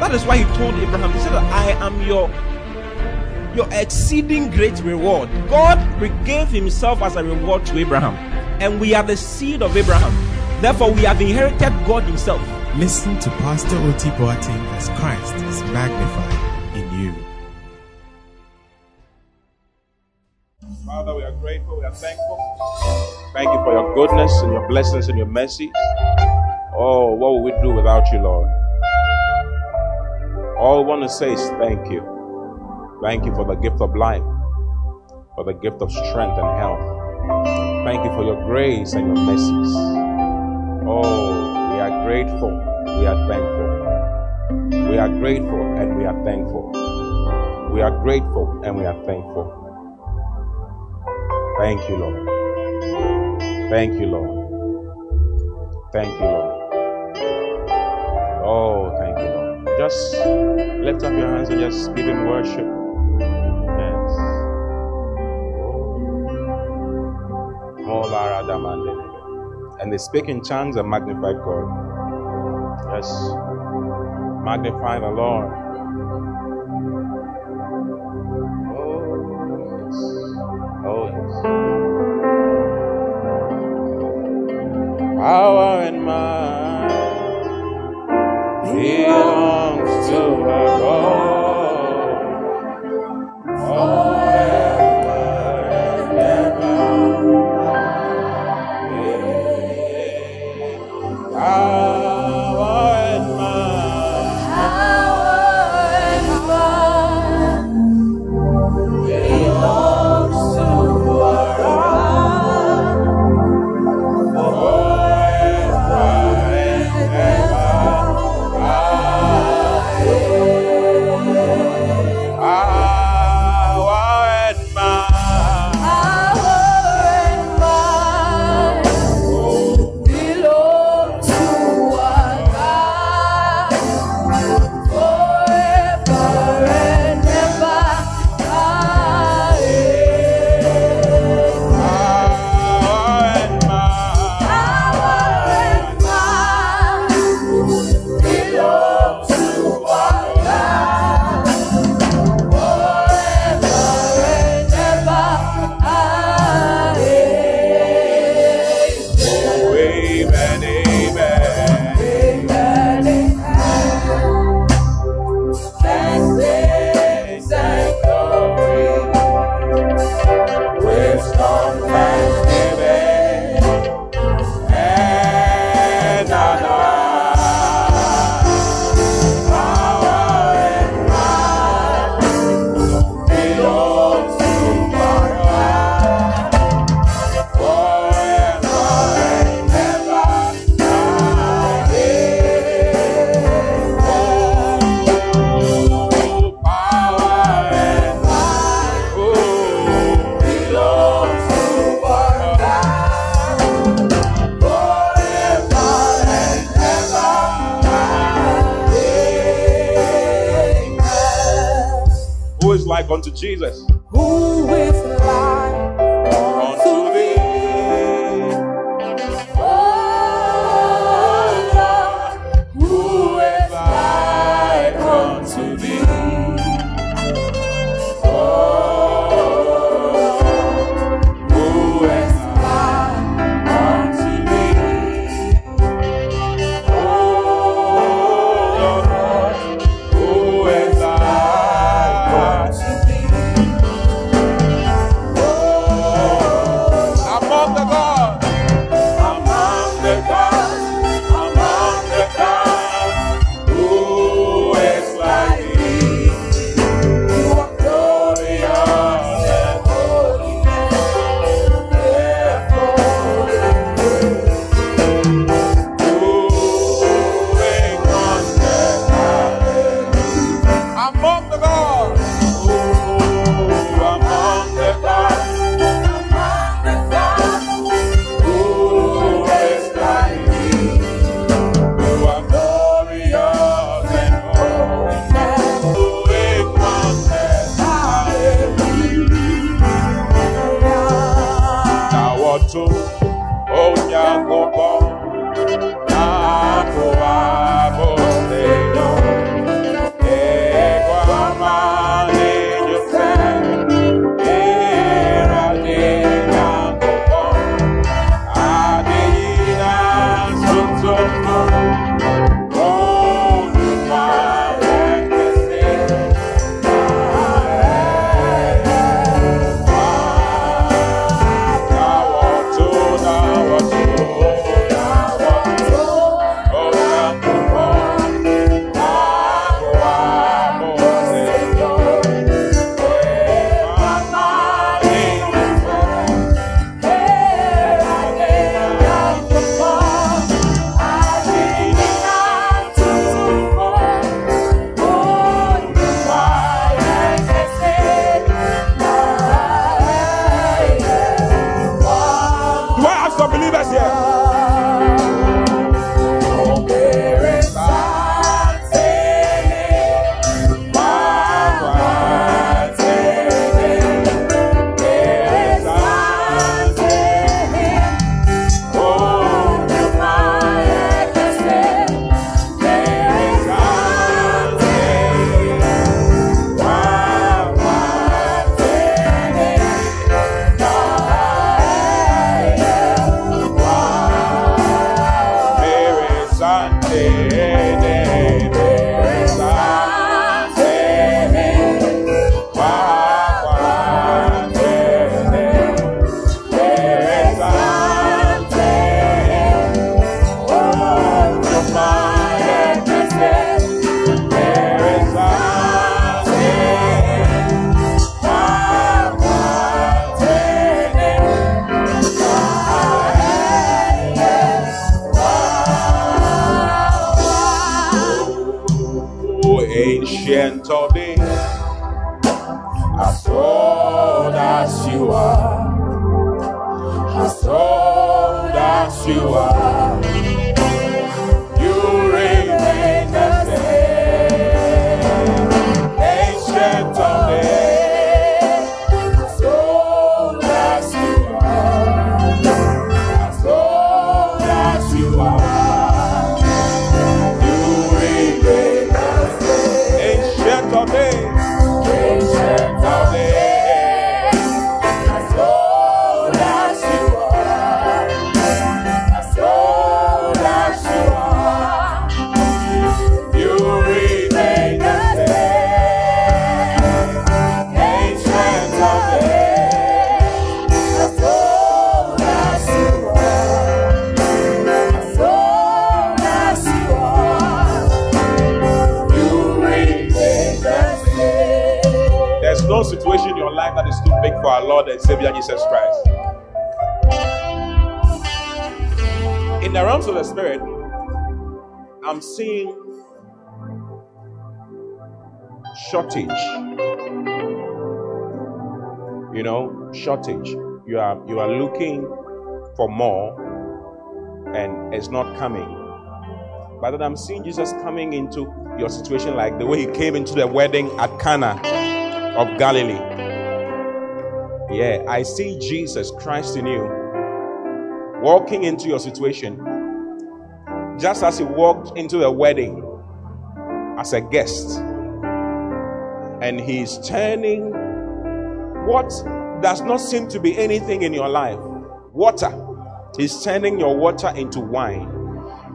that is why He told Abraham, He said, I am your your exceeding great reward. God gave Himself as a reward to Abraham, and we are the seed of Abraham. Therefore, we have inherited God Himself. Listen to Pastor Oti Boateng as Christ is magnified in you. Father, we are grateful, we are thankful. Thank you for your goodness and your blessings and your mercies. Oh, what would we do without you, Lord? All I want to say is thank you. Thank you for the gift of life, for the gift of strength and health. Thank you for your grace and your mercies. Oh, we are grateful. We are thankful. We are grateful and we are thankful. We are grateful and we are thankful. Thank you, Lord. Thank you, Lord. Thank you, Lord. Oh, thank you, Lord. Just lift up your hands and just give Him worship. Yes. Oh. And they speak in tongues and magnify God. Yes. Magnify the Lord. Oh, yes. Oh, Power and might belongs to our God. Forever shortage. You know, shortage. You are you are looking for more and it's not coming. But then I'm seeing Jesus coming into your situation like the way he came into the wedding at Cana of Galilee. Yeah, I see Jesus Christ in you walking into your situation just as he walked into the wedding as a guest. And he's turning what does not seem to be anything in your life water. He's turning your water into wine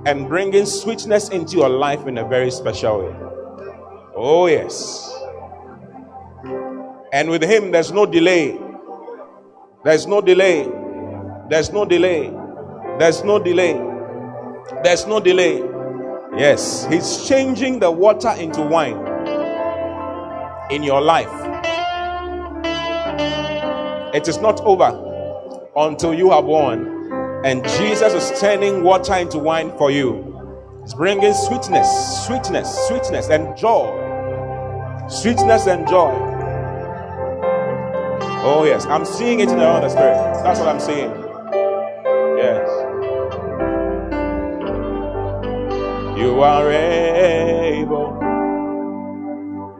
and bringing sweetness into your life in a very special way. Oh, yes. And with him, there's no delay. There's no delay. There's no delay. There's no delay. There's no delay. Yes, he's changing the water into wine in your life. It is not over until you have won. And Jesus is turning water into wine for you. He's bringing sweetness, sweetness, sweetness, and joy. Sweetness and joy. Oh, yes. I'm seeing it in the Holy Spirit. That's what I'm seeing. Yes. You are able,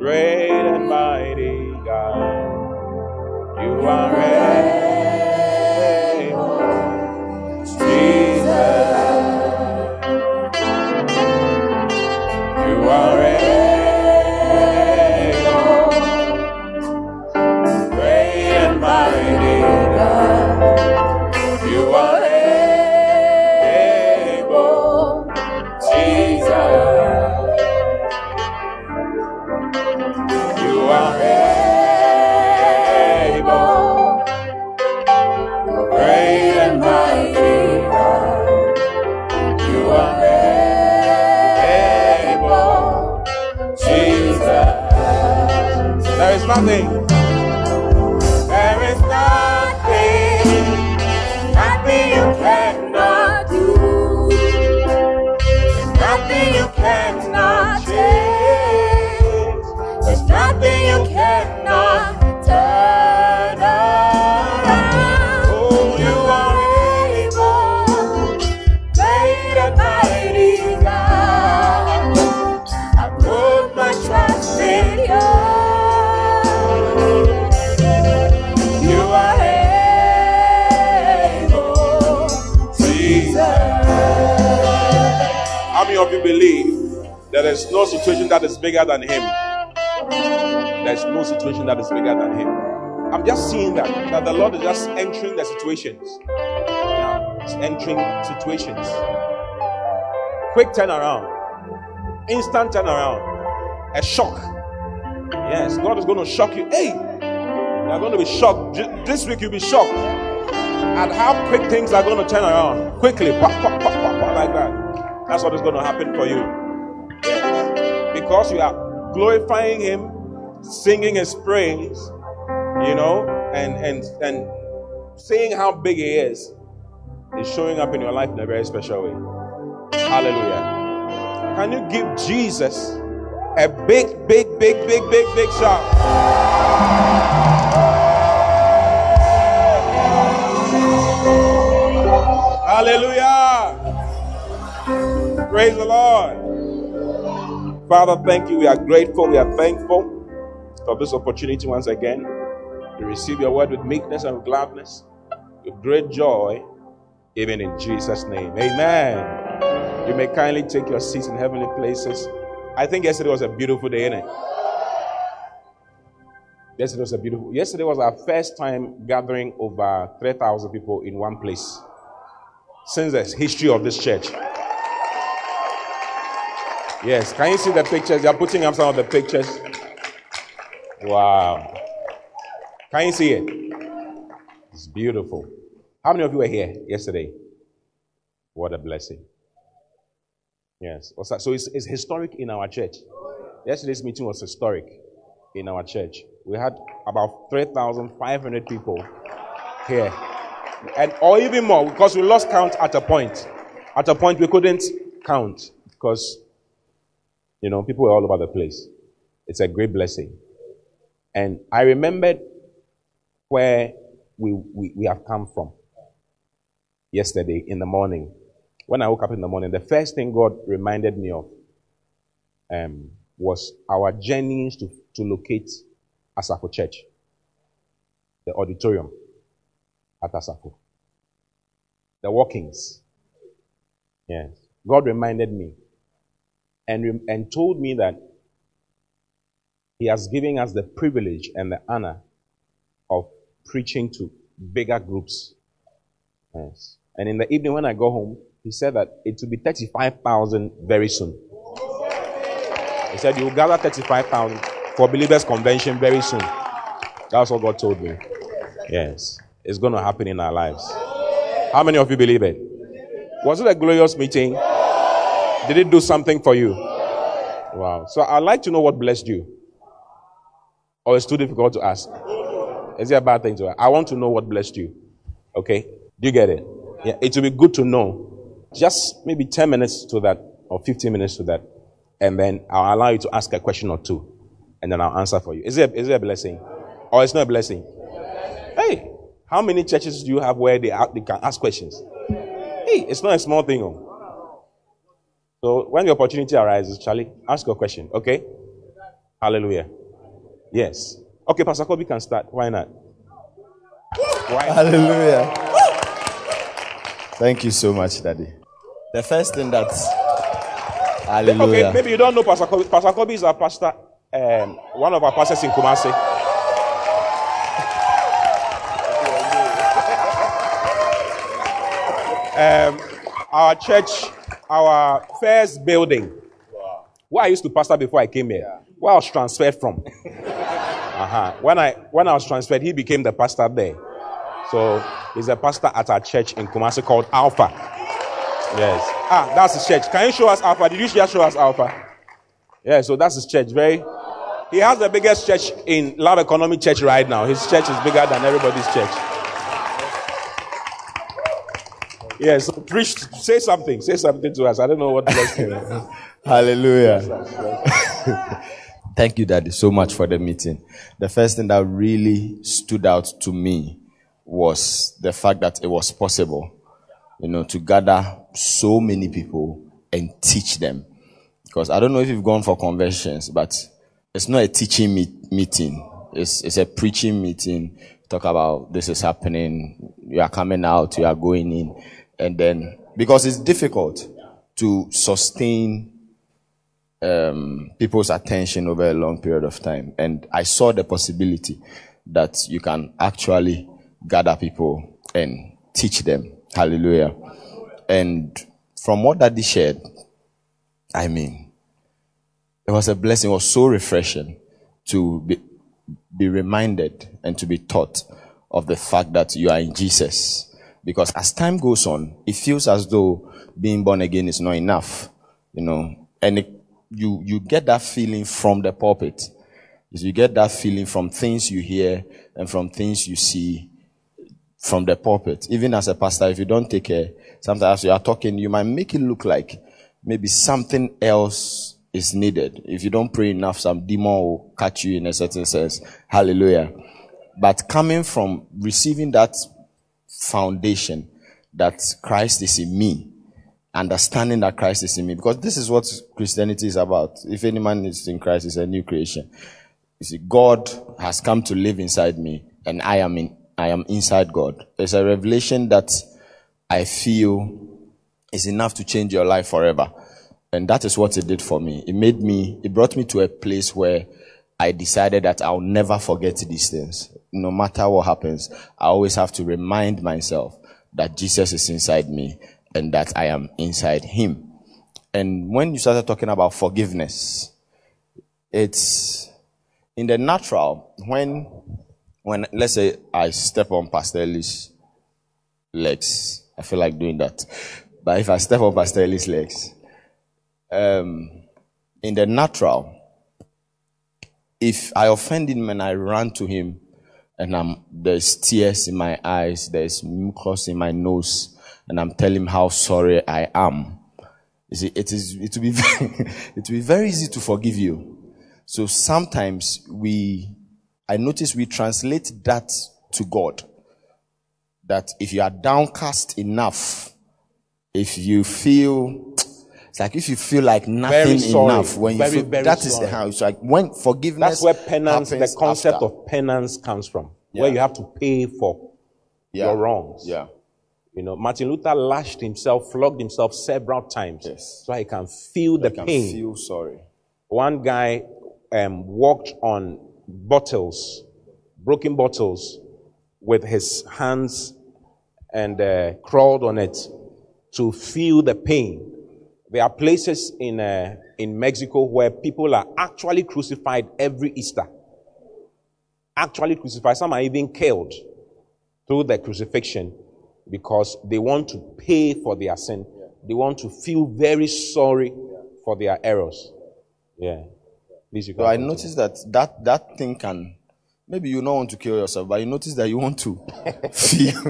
great and mighty God. You are There believe there is no situation that is bigger than Him? There's no situation that is bigger than Him. I'm just seeing that that the Lord is just entering the situations. He's entering situations. Quick turnaround, instant turnaround, a shock. Yes, God is going to shock you. Hey, you are going to be shocked. This week you'll be shocked at how quick things are going to turn around. Quickly, pop, pop, pop, like that. That's what is going to happen for you. Because you are glorifying Him, singing His praise, you know, and and and saying how big He is, is showing up in your life in a very special way. Hallelujah. Can you give Jesus A big, big, big, big, big, big shout. Hallelujah. Praise the Lord. Father, thank you. We are grateful. We are thankful for this opportunity once again to receive your word with meekness and gladness, with great joy, even in Jesus' name. Amen. You may kindly take your seats in heavenly places. I think yesterday was a beautiful day, innit? Yesterday was a beautiful. Yesterday was our first time gathering over 3,000 people in one place since the history of this church. Yes, can you see the pictures? They're putting up some of the pictures. Wow. Can you see it? It's beautiful. How many of you were here yesterday? What a blessing. Yes. So it's, it's historic in our church. Yesterday's meeting was historic in our church. We had about 3,500 people here. And or even more because we lost count at a point. At a point we couldn't count because you know people were all over the place. It's a great blessing. And I remembered where we, we, we have come from yesterday in the morning. When I woke up in the morning, the first thing God reminded me of um, was our journeys to, to locate Asafo Church, the auditorium at Asafo, the walkings. Yes. God reminded me and, and told me that He has given us the privilege and the honor of preaching to bigger groups. Yes. And in the evening when I go home, he said that it will be 35,000 very soon. He said you will gather 35,000 for believers convention very soon. That's what God told me. Yes. It's going to happen in our lives. How many of you believe it? Was it a glorious meeting? Did it do something for you? Wow. So I'd like to know what blessed you. Or it's too difficult to ask. Is it a bad thing to ask? I want to know what blessed you. Okay? Do you get it? Yeah, it will be good to know. Just maybe 10 minutes to that or 15 minutes to that. And then I'll allow you to ask a question or two. And then I'll answer for you. Is it, is it a blessing? Or it's not a blessing? Hey, how many churches do you have where they, they can ask questions? Hey, it's not a small thing. Oh. So when the opportunity arises, Charlie, ask your question. Okay? Hallelujah. Yes. Okay, Pastor Kobe can start. Why not? Why? Hallelujah. Thank you so much, Daddy. The first thing that. Hallelujah. Okay, maybe you don't know Pastor Kobe. Pastor Kobe is our pastor, um, one of our pastors in Kumasi. Um, our church, our first building, where I used to pastor before I came here, where I was transferred from. uh-huh. When I when I was transferred, he became the pastor there. So he's a pastor at our church in Kumasi called Alpha. Yes. Ah, that's his church. Can you show us Alpha? Did you just show us Alpha? Yeah, so that's his church. Very. He has the biggest church in Love Economy Church right now. His church is bigger than everybody's church. Yes, so preach. Say something. Say something to us. I don't know what blessed you. Hallelujah. Thank you, Daddy, so much for the meeting. The first thing that really stood out to me was the fact that it was possible, you know, to gather so many people and teach them. Because I don't know if you've gone for conventions, but it's not a teaching meet- meeting. It's, it's a preaching meeting. Talk about this is happening. You are coming out. You are going in. And then, because it's difficult to sustain um, people's attention over a long period of time. And I saw the possibility that you can actually gather people and teach them. Hallelujah. And from what Daddy shared, I mean, it was a blessing. It was so refreshing to be, be reminded and to be taught of the fact that you are in Jesus. Because as time goes on, it feels as though being born again is not enough, you know, and it, you, you get that feeling from the pulpit. You get that feeling from things you hear and from things you see from the pulpit. Even as a pastor, if you don't take care, sometimes you are talking, you might make it look like maybe something else is needed. If you don't pray enough, some demon will catch you in a certain sense. Hallelujah. But coming from receiving that foundation that Christ is in me, understanding that Christ is in me, because this is what Christianity is about. If any man is in Christ, is a new creation. You see, God has come to live inside me, and I am in, I am inside God. It's a revelation that I feel is enough to change your life forever. And that is what it did for me. It made me, it brought me to a place where I decided that I'll never forget these things. No matter what happens, I always have to remind myself that Jesus is inside me and that I am inside him. And when you started talking about forgiveness, it's in the natural, when, when, let's say I step on Pastor Ellie's legs, I feel like doing that. But if I step on Pastor Ellie's legs, um, in the natural, if I offend him and I run to him, and I'm, there's tears in my eyes, there's mucus in my nose, and I'm telling how sorry I am. You see, it is, it will be very, it will be very easy to forgive you. So sometimes we, I notice we translate that to God. That if you are downcast enough, if you feel, it's like if you feel like nothing sorry. enough, when you Very, feel, very that is sorry. how it's like when forgiveness. That's where penance, the concept after. of penance comes from, Yeah. where you have to pay for Yeah. your wrongs. Yeah. You know, Martin Luther lashed himself, flogged himself several times, Yes. so he can feel the can pain. feel sorry. One guy um, walked on bottles, broken bottles, with his hands and uh, crawled on it to feel the pain. There are places in uh, in Mexico where people are actually crucified every Easter. Actually crucified. Some are even killed through the crucifixion because they want to pay for their sin. They want to feel very sorry for their errors. Yeah. Please, you So I noticed that that that thing can maybe you don't want to kill yourself, but you notice that you want to feel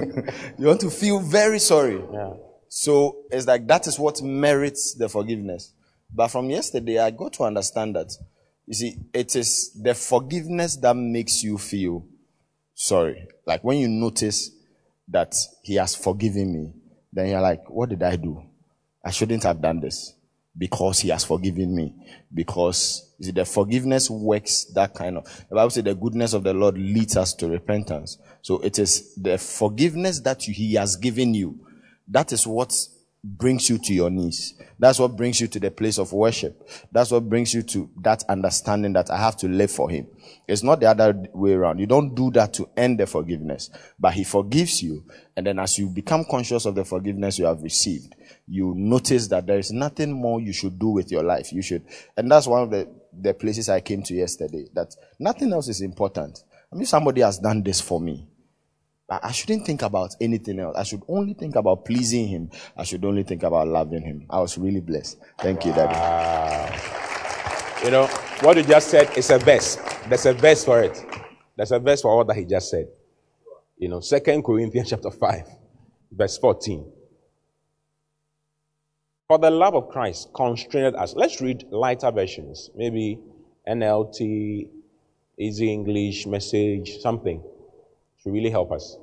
you want to feel very sorry. Yeah. So it's like that is what merits the forgiveness. But from yesterday, I got to understand that you see, it is the forgiveness that makes you feel sorry. Like when you notice that he has forgiven me, then you're like, what did I do? I shouldn't have done this because he has forgiven me. Because you see, the forgiveness works that kind of. The Bible says the goodness of the Lord leads us to repentance. So it is the forgiveness that he has given you. That is what brings you to your knees. That's what brings you to the place of worship. That's what brings you to that understanding that I have to live for him. It's not the other way around. You don't do that to end the forgiveness, but he forgives you. And then as you become conscious of the forgiveness you have received, you notice that there is nothing more you should do with your life. You should, and that's one of the, the places I came to yesterday, that nothing else is important. I mean, somebody has done this for me. I shouldn't think about anything else. I should only think about pleasing him. I should only think about loving him. I was really blessed. Thank you, Daddy. You know, what you just said is a verse. There's a verse for it. There's a verse for all that he just said. You know, Second Corinthians chapter 5, verse 14. For the love of Christ constrained us. Let's read lighter versions. Maybe NLT, Easy English, Message, something. To really help us.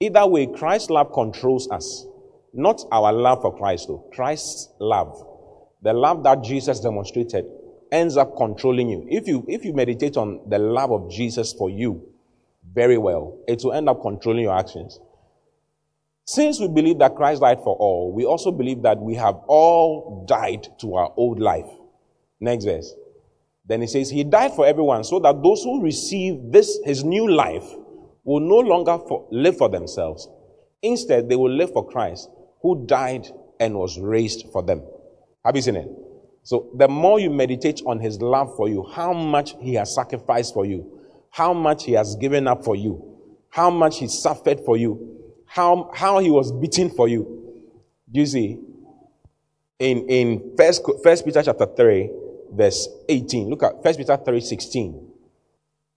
Either way, Christ's love controls us. Not our love for Christ, though. Christ's love. The love that Jesus demonstrated ends up controlling you. If you, if you meditate on the love of Jesus for you very well, it will end up controlling your actions. Since we believe that Christ died for all, we also believe that we have all died to our old life. Next verse. Then he says, He died for everyone so that those who receive this, his new life, will no longer for, live for themselves. Instead, they will live for Christ, who died and was raised for them. Have you seen it? So, the more you meditate on his love for you, how much he has sacrificed for you, how much he has given up for you, how much he suffered for you, how, how he was beaten for you. Do you see? In, in first, first Peter chapter 3, verse 18. Look at First Peter 3, 16.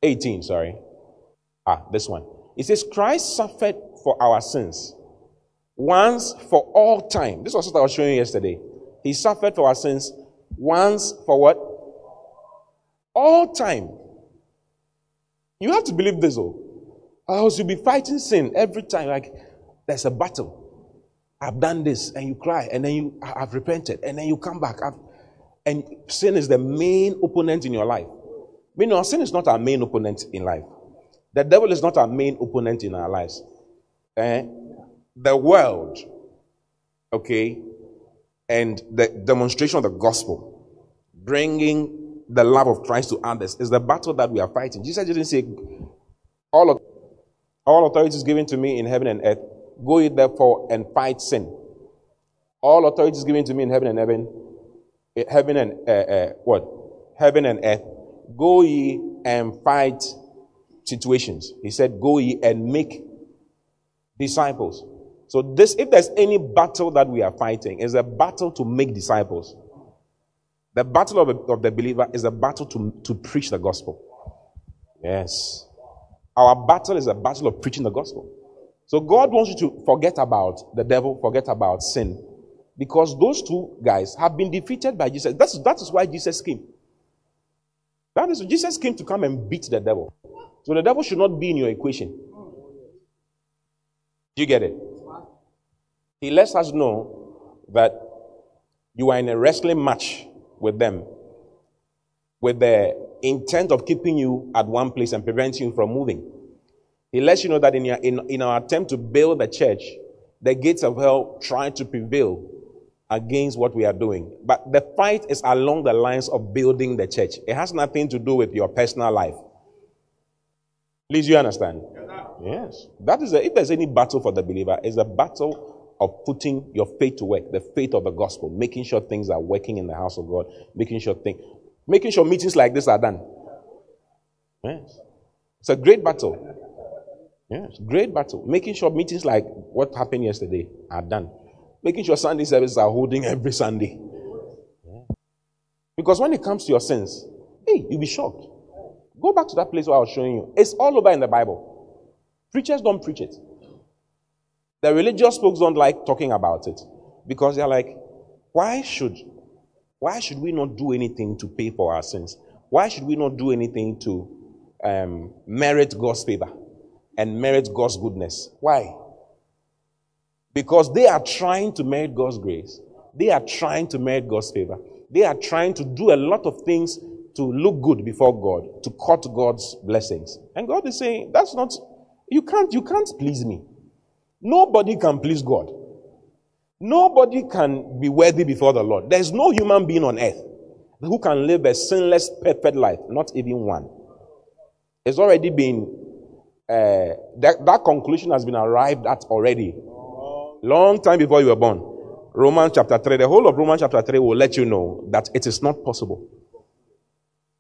18, sorry. Ah, this one. It says, Christ suffered for our sins once for all time. This was what I was showing you yesterday. He suffered for our sins Once for what? All time. You have to believe this, though. Or else you'll be fighting sin every time. Like there's a battle. I've done this, and you cry, and then you have repented, and then you come back. I've, and sin is the main opponent in your life. Meanwhile, sin is not our main opponent in life. The devil is not our main opponent in our lives. Eh? The world, okay, and the demonstration of the gospel, bringing the love of Christ to others, is the battle that we are fighting. Jesus didn't say, all, all authority is given to me in heaven and earth. Go ye therefore and fight sin. All authority is given to me in heaven and heaven, eh, heaven and uh, uh, what? Heaven and earth. Go ye and fight situations. He said, Go ye and make disciples. So this, if there's any battle that we are fighting, is a battle to make disciples. The battle of, of the believer is a battle to, to preach the gospel. Yes. Our battle is a battle of preaching the gospel. So God wants you to forget about the devil, forget about sin. Because those two guys have been defeated by Jesus. That's, that is why Jesus came. That is, Jesus came to come and beat the devil. So the devil should not be in your equation. Do you get it? He lets us know that you are in a wrestling match with them with the intent of keeping you at one place and preventing you from moving. He lets you know that in, your, in, in our attempt to build the church, the gates of hell try to prevail against what we are doing. But the fight is along the lines of building the church. It has nothing to do with your personal life. Please, you understand? Yes. That is a, if there's any battle for the believer, it's a battle of putting your faith to work, the faith of the gospel, making sure things are working in the house of God, making sure things, making sure meetings like this are done. Yes. It's a great battle. Yes, great battle. Making sure meetings like what happened yesterday are done. Making sure Sunday services are holding every Sunday. Because when it comes to your sins, hey, you'll be shocked. Go back to that place where I was showing you. It's all over in the Bible. Preachers don't preach it. The religious folks don't like talking about it because they're like, why should, why should we not do anything to pay for our sins? Why should we not do anything to um, merit God's favor and merit God's goodness? Why? Because they are trying to merit God's grace. They are trying to merit God's favor. They are trying to do a lot of things to look good before God, to cut God's blessings. And God is saying, that's not, you can't, you can't please me. Nobody can please God. Nobody can be worthy before the Lord. There's no human being on earth who can live a sinless, perfect life. Not even one. It's already been, uh, that, that conclusion has been arrived at already. Long time before you were born. Romans chapter 3, the whole of Romans chapter 3 will let you know that it is not possible.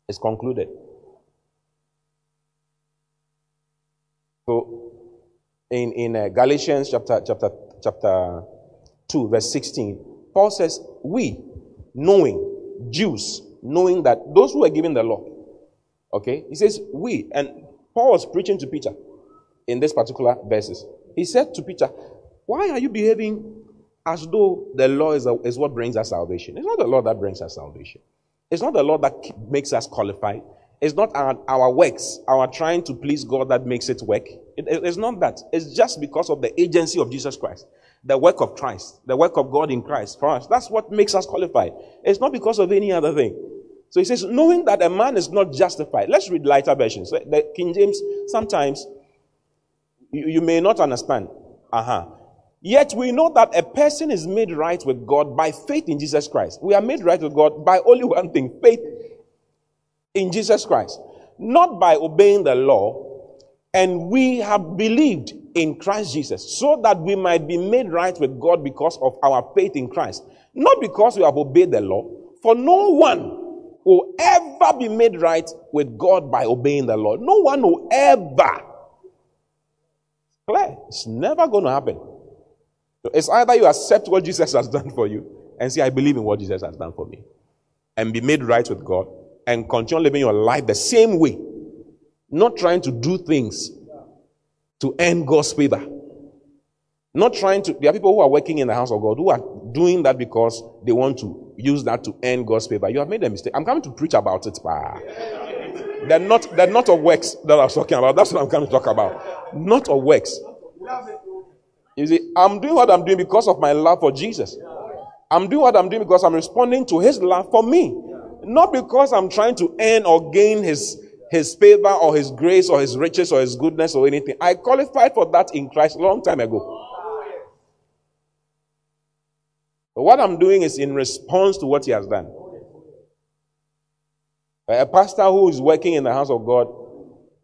It's concluded. So, in, in uh, Galatians chapter, chapter, chapter 2, verse 16, Paul says, We, knowing, Jews, knowing that those who are given the law, okay, he says, We, and Paul was preaching to Peter in this particular verses. He said to Peter, Why are you behaving as though the law is, a, is what brings us salvation? It's not the law that brings us salvation. It's not the law that makes us qualified. It's not our, our works, our trying to please God that makes it work. It, it, it's not that. It's just because of the agency of Jesus Christ, the work of Christ, the work of God in Christ for us. That's what makes us qualified. It's not because of any other thing. So he says, knowing that a man is not justified. Let's read lighter versions. The King James, sometimes you, you may not understand. Uh huh. Yet we know that a person is made right with God by faith in Jesus Christ. We are made right with God by only one thing faith in Jesus Christ, not by obeying the law. And we have believed in Christ Jesus so that we might be made right with God because of our faith in Christ, not because we have obeyed the law. For no one will ever be made right with God by obeying the law. No one will ever. Clear. It's never going to happen. It's either you accept what Jesus has done for you and say, I believe in what Jesus has done for me, and be made right with God and continue living your life the same way, not trying to do things to earn God's favor. Not trying to, there are people who are working in the house of God who are doing that because they want to use that to earn God's favor, you have made a mistake. I'm coming to preach about it. They're not, they're not of works that I was talking about. That's what I'm coming to talk about. Not of works. You see, I'm doing what I'm doing because of my love for Jesus. I'm doing what I'm doing because I'm responding to his love for me. Not because I'm trying to earn or gain his, his favor or his grace or his riches or his goodness or anything. I qualified for that in Christ a long time ago. But what I'm doing is in response to what he has done. A pastor who is working in the house of God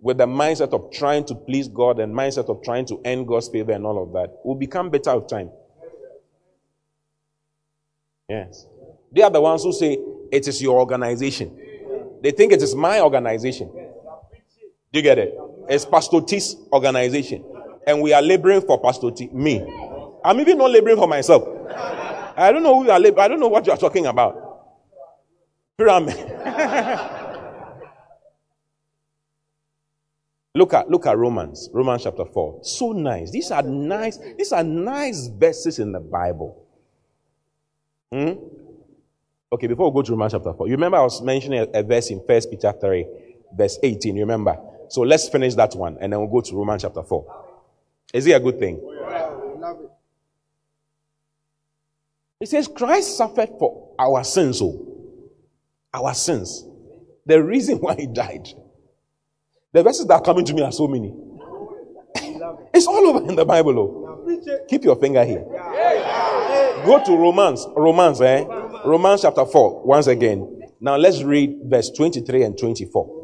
with the mindset of trying to please God and mindset of trying to earn God's favor and all of that will become better with time. Yes. They are the ones who say it is your organization. They think it is my organization. Do you get it? It's Pastor T's organization. And we are laboring for Pastor T. Me. I'm even not laboring for myself. I don't know who you are laboring. I don't know what you are talking about. Pyramid. look at look at Romans, Romans chapter 4. So nice. These are nice, these are nice verses in the Bible. Hmm? Okay, before we go to Romans chapter 4, you remember I was mentioning a, a verse in 1 Peter 3, verse 18. You remember? So let's finish that one and then we'll go to Romans chapter 4. Is it a good thing? It says, Christ suffered for our sins, oh. Our sins. The reason why he died. The verses that are coming to me are so many. it's all over in the Bible, oh. Keep your finger here. Go to Romans. Romans, eh? Romans chapter 4, once again. Now let's read verse 23 and 24.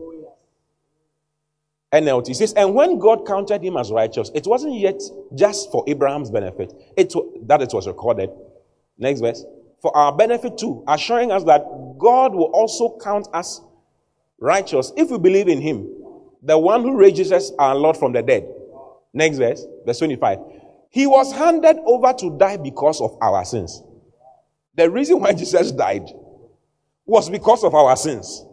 NLT says, and when God counted him as righteous, it wasn't yet just for Abraham's benefit, it, that it was recorded. Next verse. For our benefit too, assuring us that God will also count us righteous if we believe in him, the one who raises our Lord from the dead. Next verse, verse 25. He was handed over to die because of our sins. The reason why Jesus died was because of our sins.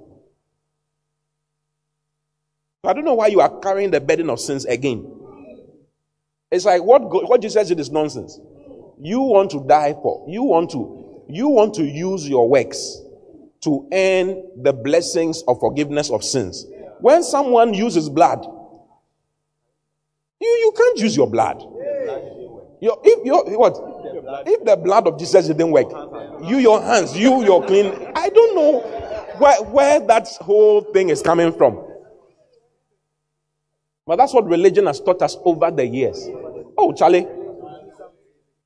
I don't know why you are carrying the burden of sins again. It's like what, what Jesus did is nonsense. You want to die for. You want to, you want to use your works to earn the blessings of forgiveness of sins. When someone uses blood, you, you can't use your blood. Your, if your, what? If the blood of Jesus didn't work, you, your hands, you, your clean. I don't know where, where that whole thing is coming from. But that's what religion has taught us over the years. Oh, Charlie,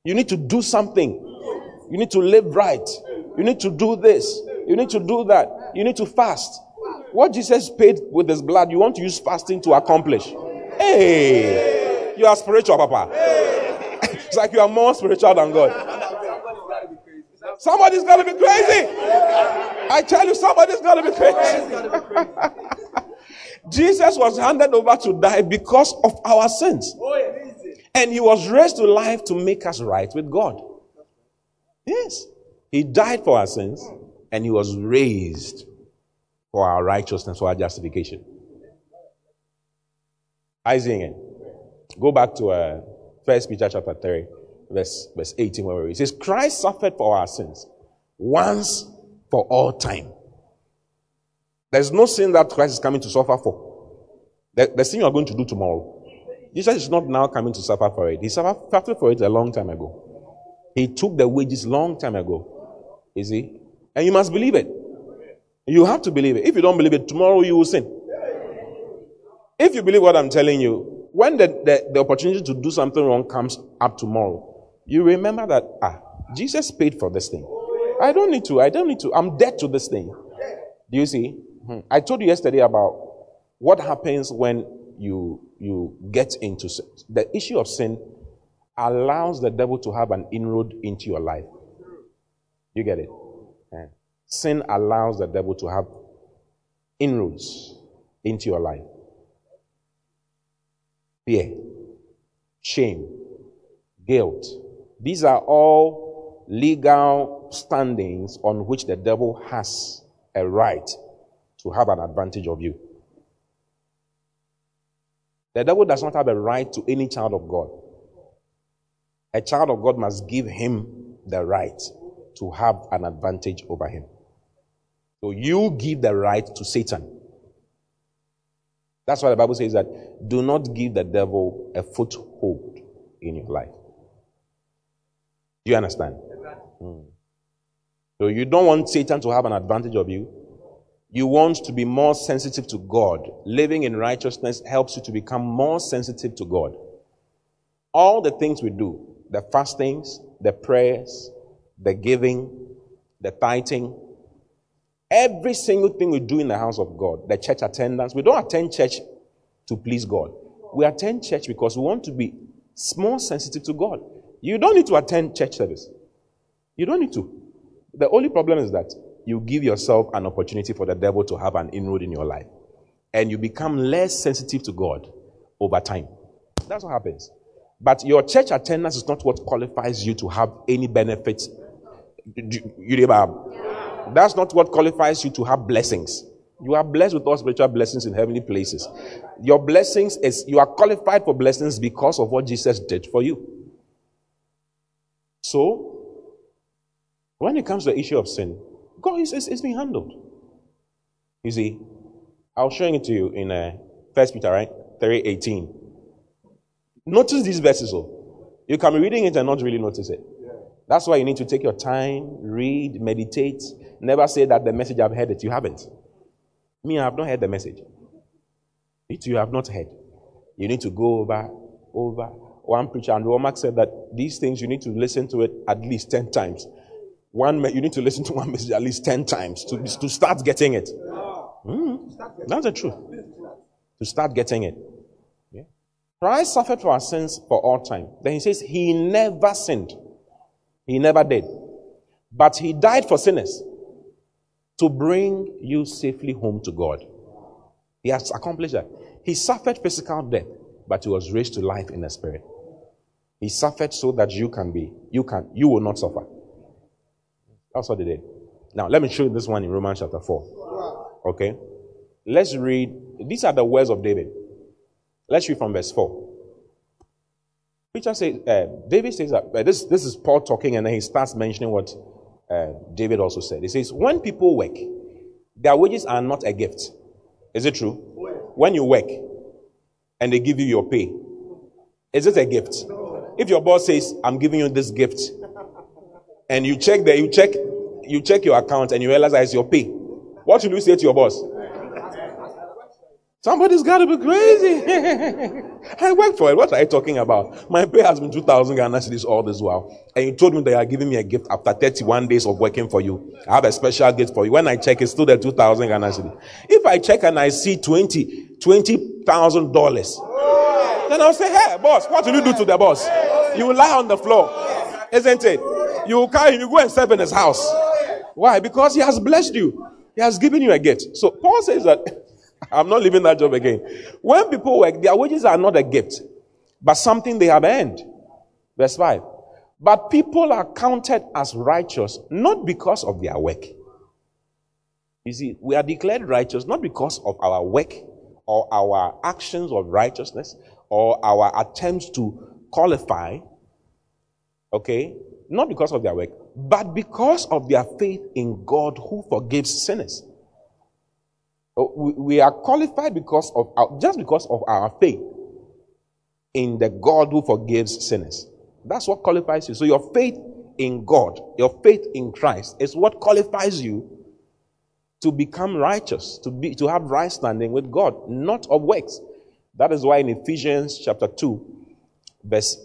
you need to do something. You need to live right. You need to do this. You need to do that. You need to fast. What Jesus paid with his blood, you want to use fasting to accomplish. Hey, you are spiritual, Papa. it's like you are more spiritual than God. Somebody's gonna be crazy. I tell you, somebody's gonna be crazy. Jesus was handed over to die because of our sins. And he was raised to life to make us right with God. Yes. He died for our sins and he was raised for our righteousness, for our justification. Isaiah. Go back to uh, 1 Peter chapter 3, verse, verse 18, where it says, Christ suffered for our sins once for all time there's no sin that Christ is coming to suffer for. The, the sin you are going to do tomorrow. Jesus is not now coming to suffer for it. He suffered for it a long time ago. He took the wages long time ago. You see? And you must believe it. You have to believe it. If you don't believe it, tomorrow you will sin. If you believe what I'm telling you, when the, the, the opportunity to do something wrong comes up tomorrow, you remember that, ah, Jesus paid for this thing. I don't need to. I don't need to. I'm dead to this thing. Do you see? Hmm. I told you yesterday about what happens when you you get into sin. The issue of sin allows the devil to have an inroad into your life. You get it? Sin allows the devil to have inroads into your life. Fear, shame, guilt. These are all legal standings on which the devil has a right to have an advantage of you. The devil does not have a right to any child of God. A child of God must give him the right to have an advantage over him. So you give the right to Satan. That's why the Bible says that do not give the devil a foothold in your life. Do you understand? Mm. So you don't want Satan to have an advantage of you. You want to be more sensitive to God. Living in righteousness helps you to become more sensitive to God. All the things we do, the fastings, the prayers, the giving, the tithing, every single thing we do in the house of God, the church attendance, we don't attend church to please God. We attend church because we want to be more sensitive to God. You don't need to attend church service. You don't need to. The only problem is that you give yourself an opportunity for the devil to have an inroad in your life. And you become less sensitive to God over time. That's what happens. But your church attendance is not what qualifies you to have any benefits. That's not what qualifies you to have blessings. You are blessed with all spiritual blessings in heavenly places. Your blessings is you are qualified for blessings because of what Jesus did for you. So, when it comes to the issue of sin, God is, is, is being handled. You see, I was showing it to you in uh, First Peter, right? 3 18. Notice these verses. though. You can be reading it and not really notice it. That's why you need to take your time, read, meditate. Never say that the message I've heard it. You haven't. Me, I have not heard the message. It you have not heard. You need to go over, over. One preacher, Andrew Wommack said that these things you need to listen to it at least 10 times one, you need to listen to one message at least 10 times to, to start getting it. Mm, that's the truth. To start getting it. Yeah. Christ suffered for our sins for all time. Then he says he never sinned. He never did. But he died for sinners to bring you safely home to God. He has accomplished that. He suffered physical death, but he was raised to life in the spirit. He suffered so that you can be, you can, you will not suffer. That's what they did. Now, let me show you this one in Romans chapter 4. Okay? Let's read. These are the words of David. Let's read from verse 4. Peter says, uh, David says that uh, this, this is Paul talking, and then he starts mentioning what uh, David also said. He says, When people work, their wages are not a gift. Is it true? When you work and they give you your pay, is it a gift? If your boss says, I'm giving you this gift, and you check there, you check, you check your account and you realize it's your pay. What should you say to your boss? Somebody's got to be crazy. I worked for it. What are you talking about? My pay has been 2,000 Ghana cedis all this while. And you told me they are giving me a gift after 31 days of working for you. I have a special gift for you. When I check, it's still the 2,000 Ghana cedis. If I check and I see 20, $20,000, then I'll say, hey, boss, what will you do to the boss? You will lie on the floor. Isn't it? You carry him, you go and serve in his house. Why? Because he has blessed you. He has given you a gift. So Paul says that I'm not leaving that job again. When people work, their wages are not a gift, but something they have earned. Verse 5. But people are counted as righteous not because of their work. You see, we are declared righteous not because of our work or our actions of righteousness or our attempts to qualify. Okay? not because of their work, but because of their faith in God who forgives sinners. Oh, we are qualified because of our, just because of our faith in the God who forgives sinners. That's what qualifies you. So your faith in God, your faith in Christ is what qualifies you to become righteous, to be to have right standing with God, not of works. That is why in Ephesians chapter 2, verse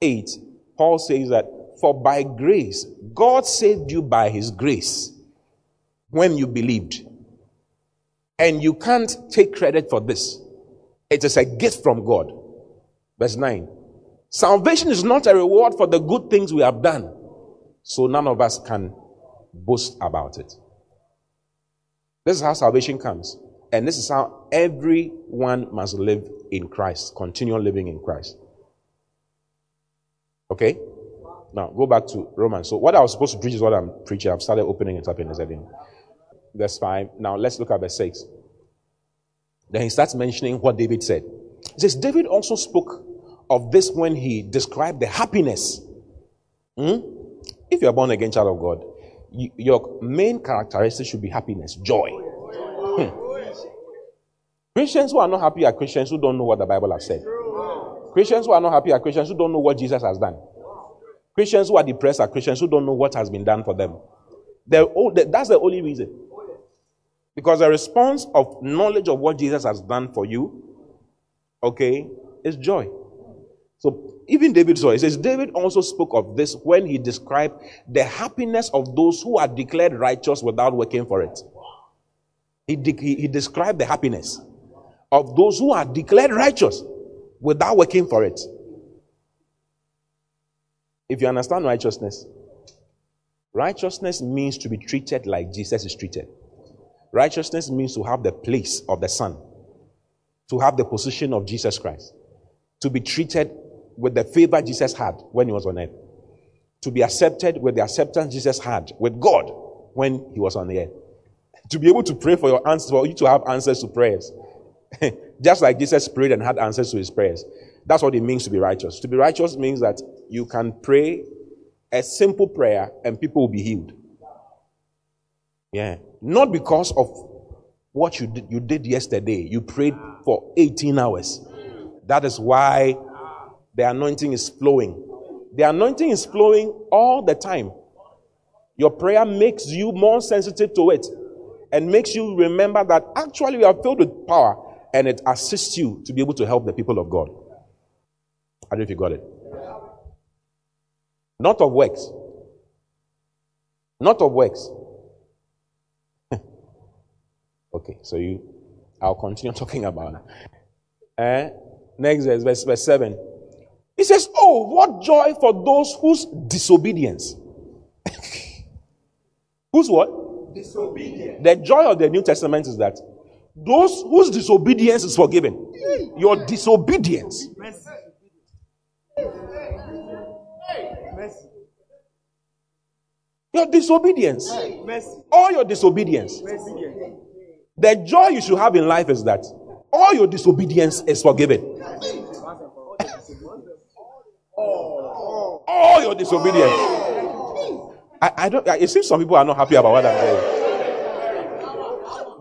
8, Paul says that for by grace, God saved you by his grace when you believed. And you can't take credit for this. It is a gift from God. Verse 9. Salvation is not a reward for the good things we have done. So none of us can boast about it. This is how salvation comes. And this is how everyone must live in Christ, continue living in Christ. Okay? Now, go back to Romans. So, what I was supposed to preach is what I'm preaching. I've started opening it up in the setting. Verse 5. Now, let's look at verse 6. Then he starts mentioning what David said. He says, David also spoke of this when he described the happiness. Hmm? If you're born again child of God, you, your main characteristic should be happiness, joy. Hmm. Christians who are not happy are Christians who don't know what the Bible has said. Christians who are not happy are Christians who don't know what Jesus has done. Christians who are depressed are Christians who don't know what has been done for them. That's the only reason. Because the response of knowledge of what Jesus has done for you, okay, is joy. So even David saw it says David also spoke of this when he described the happiness of those who are declared righteous without working for it. He, de- he, he described the happiness of those who are declared righteous without working for it. If you understand righteousness, righteousness means to be treated like Jesus is treated. Righteousness means to have the place of the Son, to have the position of Jesus Christ, to be treated with the favor Jesus had when he was on earth, to be accepted with the acceptance Jesus had with God when he was on the earth, to be able to pray for your answers, for you to have answers to prayers. Just like Jesus prayed and had answers to his prayers. That's what it means to be righteous. To be righteous means that you can pray a simple prayer and people will be healed. Yeah. Not because of what you did, you did yesterday. You prayed for 18 hours. That is why the anointing is flowing. The anointing is flowing all the time. Your prayer makes you more sensitive to it and makes you remember that actually you are filled with power and it assists you to be able to help the people of God. I don't know if you got it. Not of works. Not of works. Okay, so you, I'll continue talking about it. Eh? Next verse, verse, verse 7. He says, Oh, what joy for those whose disobedience. whose what? Disobedience. The joy of the New Testament is that those whose disobedience is forgiven. Your disobedience. Your disobedience. All your disobedience. The joy you should have in life is that all your disobedience is forgiven. all your disobedience. I, I don't. It seems some people are not happy about what I'm saying.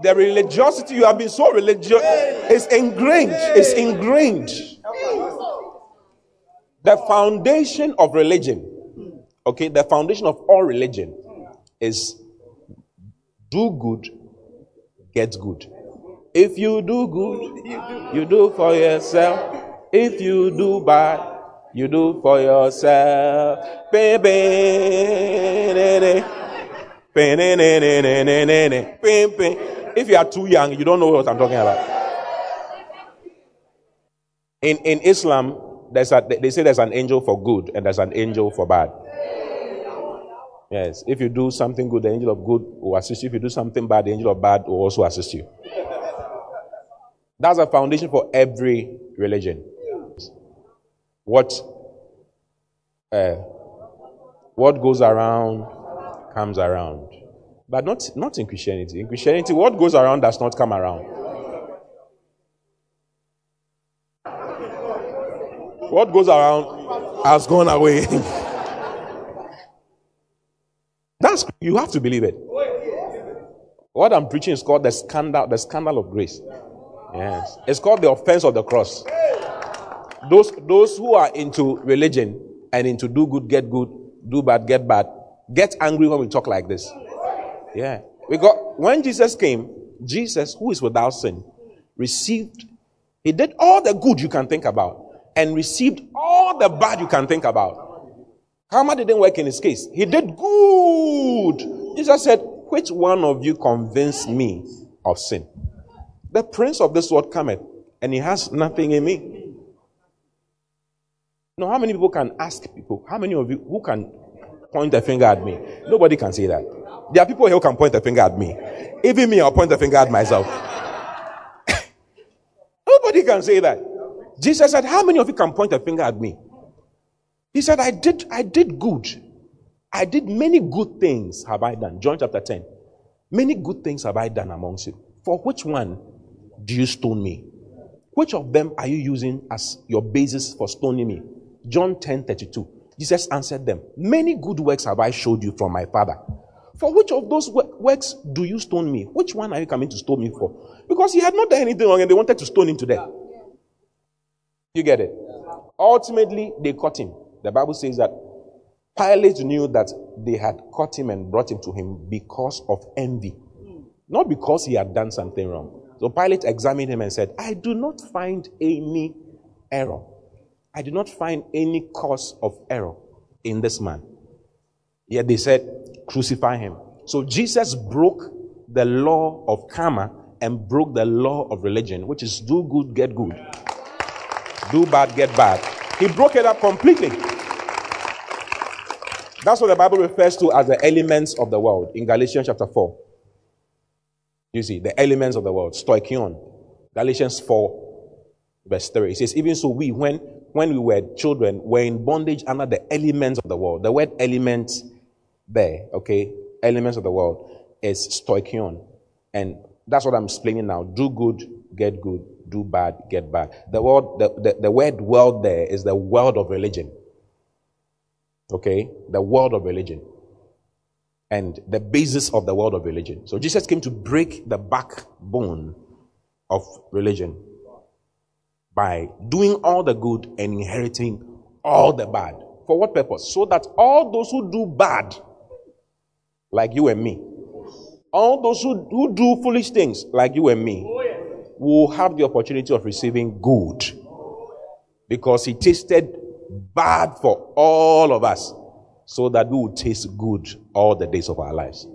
The religiosity you have been so religious is ingrained. It's ingrained. The foundation of religion, okay, the foundation of all religion is do good, get good. If you do good, you do for yourself. If you do bad, you do for yourself. If you are too young, you don't know what I'm talking about. In, in Islam, there's a, they say there's an angel for good and there's an angel for bad. Yes. If you do something good, the angel of good will assist you. If you do something bad, the angel of bad will also assist you. That's a foundation for every religion. What uh, what goes around comes around. But not, not in Christianity. In Christianity, what goes around does not come around. What goes around has gone away. That's you have to believe it. What I'm preaching is called the scandal, the scandal of grace. Yes. It's called the offense of the cross. Those, those who are into religion and into do good, get good, do bad, get bad, get angry when we talk like this. Yeah. Because when Jesus came, Jesus, who is without sin, received, he did all the good you can think about and received all the bad you can think about. Karma didn't work in his case. He did good. Jesus said, Which one of you convinced me of sin? The prince of this world cometh, and he has nothing in me. No, how many people can ask people? How many of you who can point a finger at me? Nobody can say that. There are people who can point a finger at me. Even me, I'll point a finger at myself. Nobody can say that. Jesus said, How many of you can point a finger at me? He said, I did, I did good. I did many good things have I done. John chapter 10. Many good things have I done amongst you. For which one do you stone me? Which of them are you using as your basis for stoning me? John 10 32. Jesus answered them, Many good works have I showed you from my Father. For which of those works do you stone me? Which one are you coming to stone me for? Because he had not done anything wrong and they wanted to stone him to death. You get it? Ultimately, they caught him. The Bible says that Pilate knew that they had caught him and brought him to him because of envy, not because he had done something wrong. So Pilate examined him and said, I do not find any error. I do not find any cause of error in this man. Yet they said, Crucify him. So Jesus broke the law of karma and broke the law of religion, which is do good, get good, do bad, get bad. He broke it up completely. That's what the Bible refers to as the elements of the world in Galatians chapter 4. You see, the elements of the world, stoicheion. Galatians 4, verse 3. It says, Even so, we, when, when we were children, were in bondage under the elements of the world. The word element there, okay, elements of the world, is stoicheion. And that's what I'm explaining now. Do good, get good. Do bad, get bad. The word, the, the, the word world there is the world of religion. Okay? The world of religion. And the basis of the world of religion. So Jesus came to break the backbone of religion by doing all the good and inheriting all the bad. For what purpose? So that all those who do bad, like you and me, all those who, who do foolish things, like you and me, will have the opportunity of receiving good. Because he tasted bad for all of us, so that we will taste good all the days of our lives.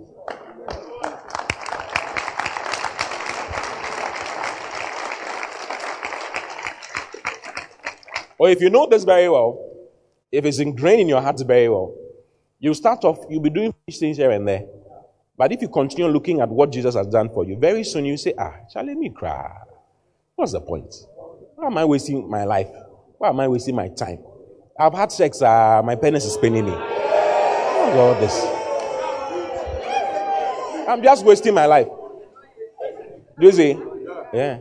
Or if you know this very well, if it's ingrained in your heart very well, you start off, you'll be doing things here and there. But if you continue looking at what Jesus has done for you, very soon you say, ah, shall let me cry. What's the point? Why am I wasting my life? Why am I wasting my time? I've had sex, uh, my penis is paining me. Oh, all this. I'm just wasting my life. Do you see? Yeah.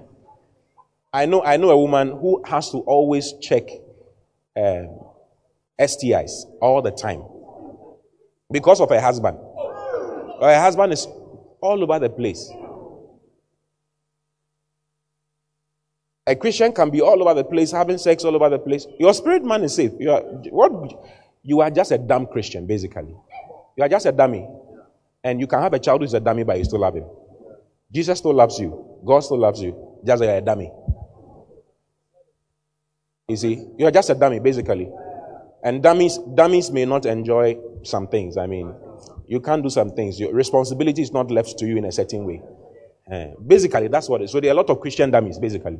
I know, I know a woman who has to always check um, STIs all the time because of her husband. Her husband is all over the place. A Christian can be all over the place, having sex all over the place. Your spirit man is safe. You are, what, you are just a dumb Christian, basically. You are just a dummy. And you can have a child who's a dummy, but you still love him. Jesus still loves you. God still loves you. Just like a dummy. You see, you're just a dummy, basically. And dummies, dummies may not enjoy some things. I mean, you can't do some things. Your responsibility is not left to you in a certain way. Uh, basically, that's what it is. So there are a lot of Christian dummies, basically.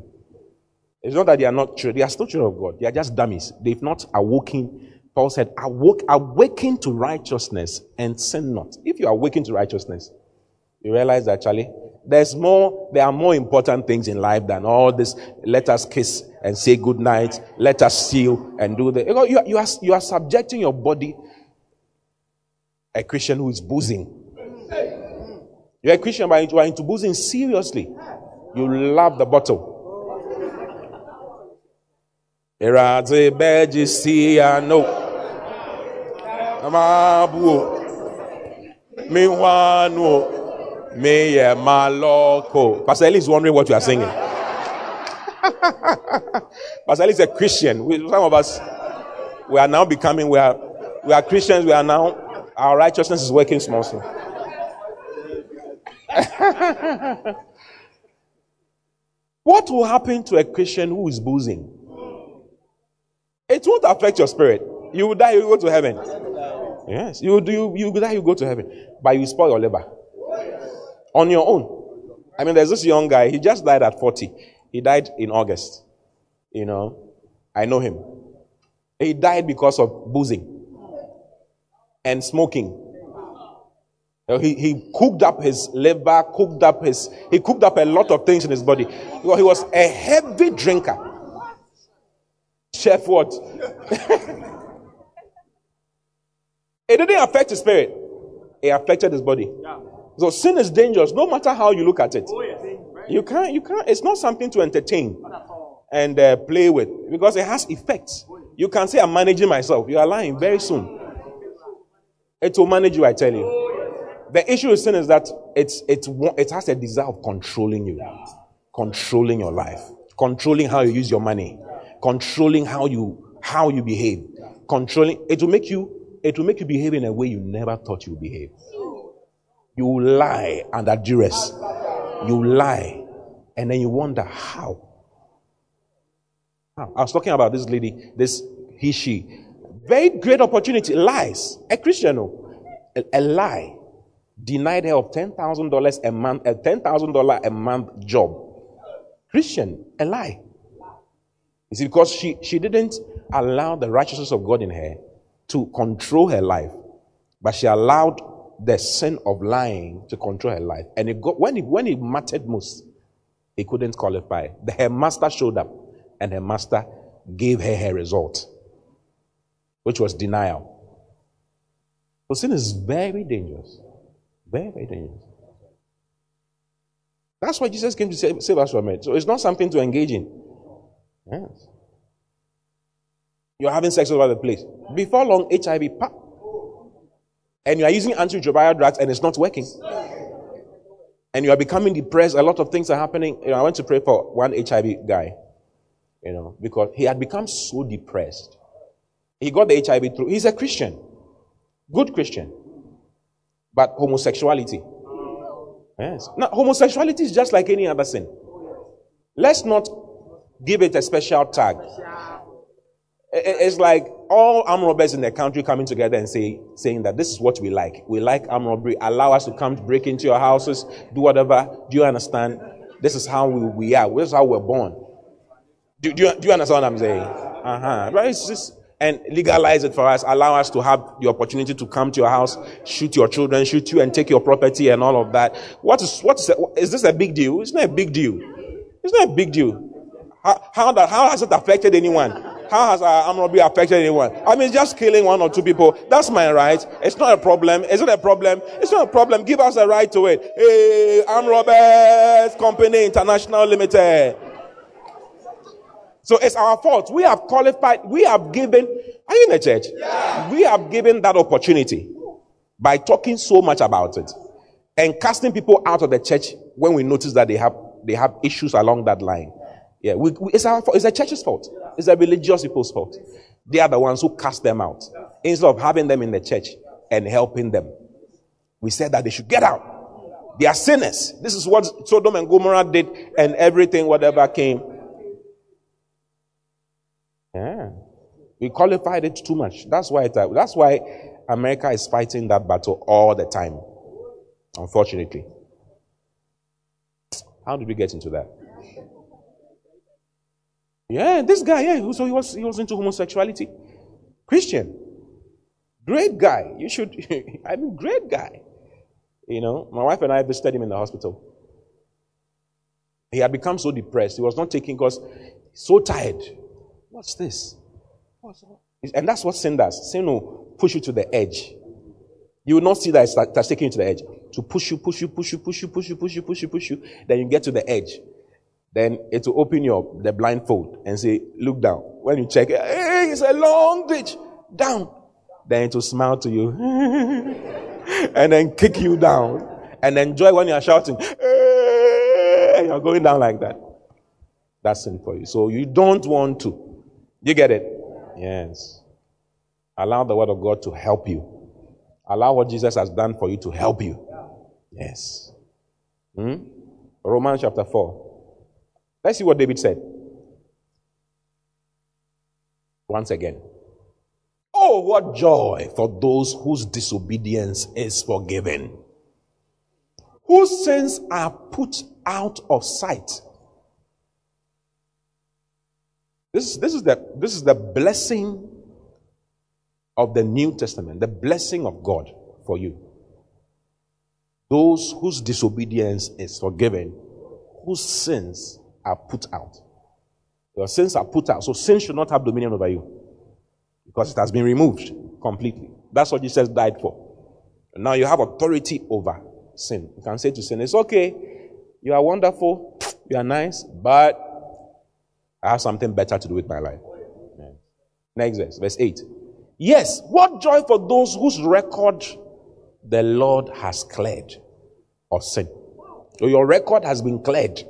It's not that they are not true. They are still children of God. They are just dummies. They've not awoken. Paul said, Awoke, awaken to righteousness and sin not. If you awaken to righteousness, you realize that, Charlie, there's more, there are more important things in life than all this. Let us kiss and say good night. Let us steal and do the. You, know, you, are, you, are, you are subjecting your body a Christian who is boozing. You're a Christian, but you are into boozing seriously. You love the bottle. Erade beji si ano. Amabu. Me wanu. Me ye maloko. Pastor Eli is wondering what you are singing. Pastor Eli is a Christian. We, some of us, we are now becoming, we are, we are Christians. We are now, our righteousness is working small. small. what will happen to a Christian who is boozing? It won't affect your spirit. You will die, you will go to heaven. Yes, you do. You, you die, you go to heaven, but you spoil your labor on your own. I mean, there's this young guy. He just died at 40. He died in August. You know, I know him. He died because of boozing and smoking. He, he cooked up his liver, cooked up his, he cooked up a lot of things in his body. He was a heavy drinker. Chef what? it didn't affect his spirit. It affected his body. So sin is dangerous, no matter how you look at it. You can't, you can't, it's not something to entertain and uh, play with because it has effects. You can say, I'm managing myself. You are lying very soon. It will manage you, I tell you. The issue with sin is that it's, it's, it has a desire of controlling you, controlling your life, controlling how you use your money, controlling how you, how you behave, controlling. It will make you, it will make you behave in a way you never thought you would behave. You lie under duress. You lie. And then you wonder how. I was talking about this lady, this he, she. Very great opportunity. Lies. A Christian, no. A, a lie. Denied her of $10,000 a month, a $10,000 a month job. Christian, a lie. You see, because she, she didn't allow the righteousness of God in her to control her life, but she allowed the sin of lying to control her life. And it got, when, it, when it mattered most, he couldn't qualify. The, her master showed up, and her master gave her her result, which was denial. So sin is very dangerous. Very, very dangerous. That's why Jesus came to save, save us from it. So it's not something to engage in. Yes. You're having sex all over the place. Before long, HIV, pop. And you are using antiretroviral drugs and it's not working. And you are becoming depressed. A lot of things are happening. You know, I went to pray for one HIV guy, you know, because he had become so depressed. He got the HIV through. He's a Christian, good Christian, but homosexuality. Yes. Now, homosexuality is just like any other sin. Let's not give it a special tag. It's like all armed robbers in the country coming together and say, saying that this is what we like. We like armed robbery. Allow us to come break into your houses, do whatever. Do you understand? This is how we, we are. This is how we're born. Do, do, you, do you understand what I'm saying? Uh huh. Right? Just, and legalize it for us. Allow us to have the opportunity to come to your house, shoot your children, shoot you, and take your property and all of that. What is what is is this a big deal? It's not a big deal. It's not a big deal. How how, that, how has it affected anyone? How has uh, our armed robbery affected anyone? I mean, just killing one or two people. That's my right. It's not a problem. Is it a problem? It's not a problem. Give us a right to it. Eh, hey, armed robbers company international limited. So it's our fault. We have qualified. We have given. Are you in the church? Yeah. We have given that opportunity by talking so much about it and casting people out of the church when we notice that they have they have issues along that line. Yeah, we, we, it's our. It's the church's fault. It's the religious people's fault. They are the ones who cast them out instead of having them in the church and helping them. We said that they should get out. They are sinners. This is what Sodom and Gomorrah did, and everything, whatever came yeah. We qualified it too much. That's why it, that's why America is fighting that battle all the time. Unfortunately. How did we get into that? Yeah, this guy, yeah, so he was he was into homosexuality. Christian. Great guy. You should I mean great guy. You know, my wife and I visited him in the hospital. He had become so depressed. He was not taking because so tired. What's this? What's? And that's what sin does. Sin will push you to the edge. You will not see that it's taking you to the edge. To push you, push you, push you, push you, push you, push you, push you, push you. Then you get to the edge. Then it will open your the blindfold and say, look down. When you check, hey, it's a long ditch. Down. Then it will smile to you. and then kick you down. And enjoy when you are shouting, hey, you're going down like that. That's sin for you. So you don't want to. You get it? Yes. Allow the word of God to help you. Allow what Jesus has done for you to help you. Yes. Hmm? Romans chapter 4. Let's see what David said. Once again. Oh, what joy for those whose disobedience is forgiven, whose sins are put out of sight. This, this, is the, this is the blessing of the New Testament, the blessing of God for you. Those whose disobedience is forgiven, whose sins are put out. Your sins are put out. So sin should not have dominion over you because it has been removed completely. That's what Jesus died for. Now you have authority over sin. You can say to sin, It's okay. You are wonderful. You are nice. But I have something better to do with my life. Next verse, verse 8. Yes, what joy for those whose record the Lord has cleared of sin. So your record has been cleared.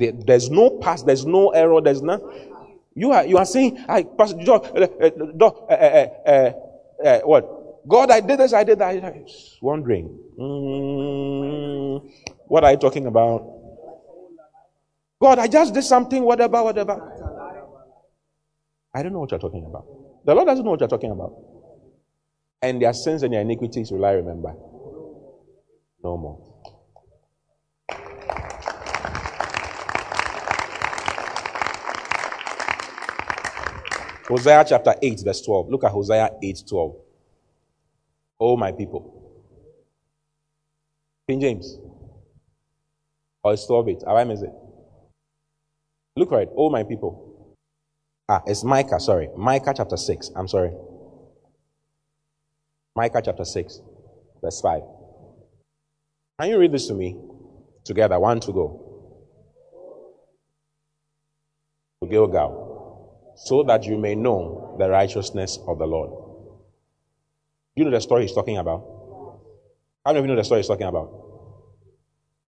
There- there's no past, there's no error, there's none. You are you are saying, I Pastor John, uh, uh, uh, uh, uh, uh, what? God, I did this, I did that. I was wondering, mm, what are you talking about? God, I just did something, whatever, whatever. I don't know what you're talking about. The Lord doesn't know what you're talking about. And their sins and their iniquities will I remember. No more. Hosea chapter 8, verse 12. Look at Hosea 8, 12. Oh, my people. King James. Or it's 12 8. Have I missed it? Look right. Oh, my people. Ah, it's Micah, sorry. Micah chapter 6. I'm sorry. Micah chapter 6, verse 5. Can you read this to me? Together, one to go. To Gilgal, so that you may know the righteousness of the Lord. You know the story he's talking about? How many of you know the story he's talking about?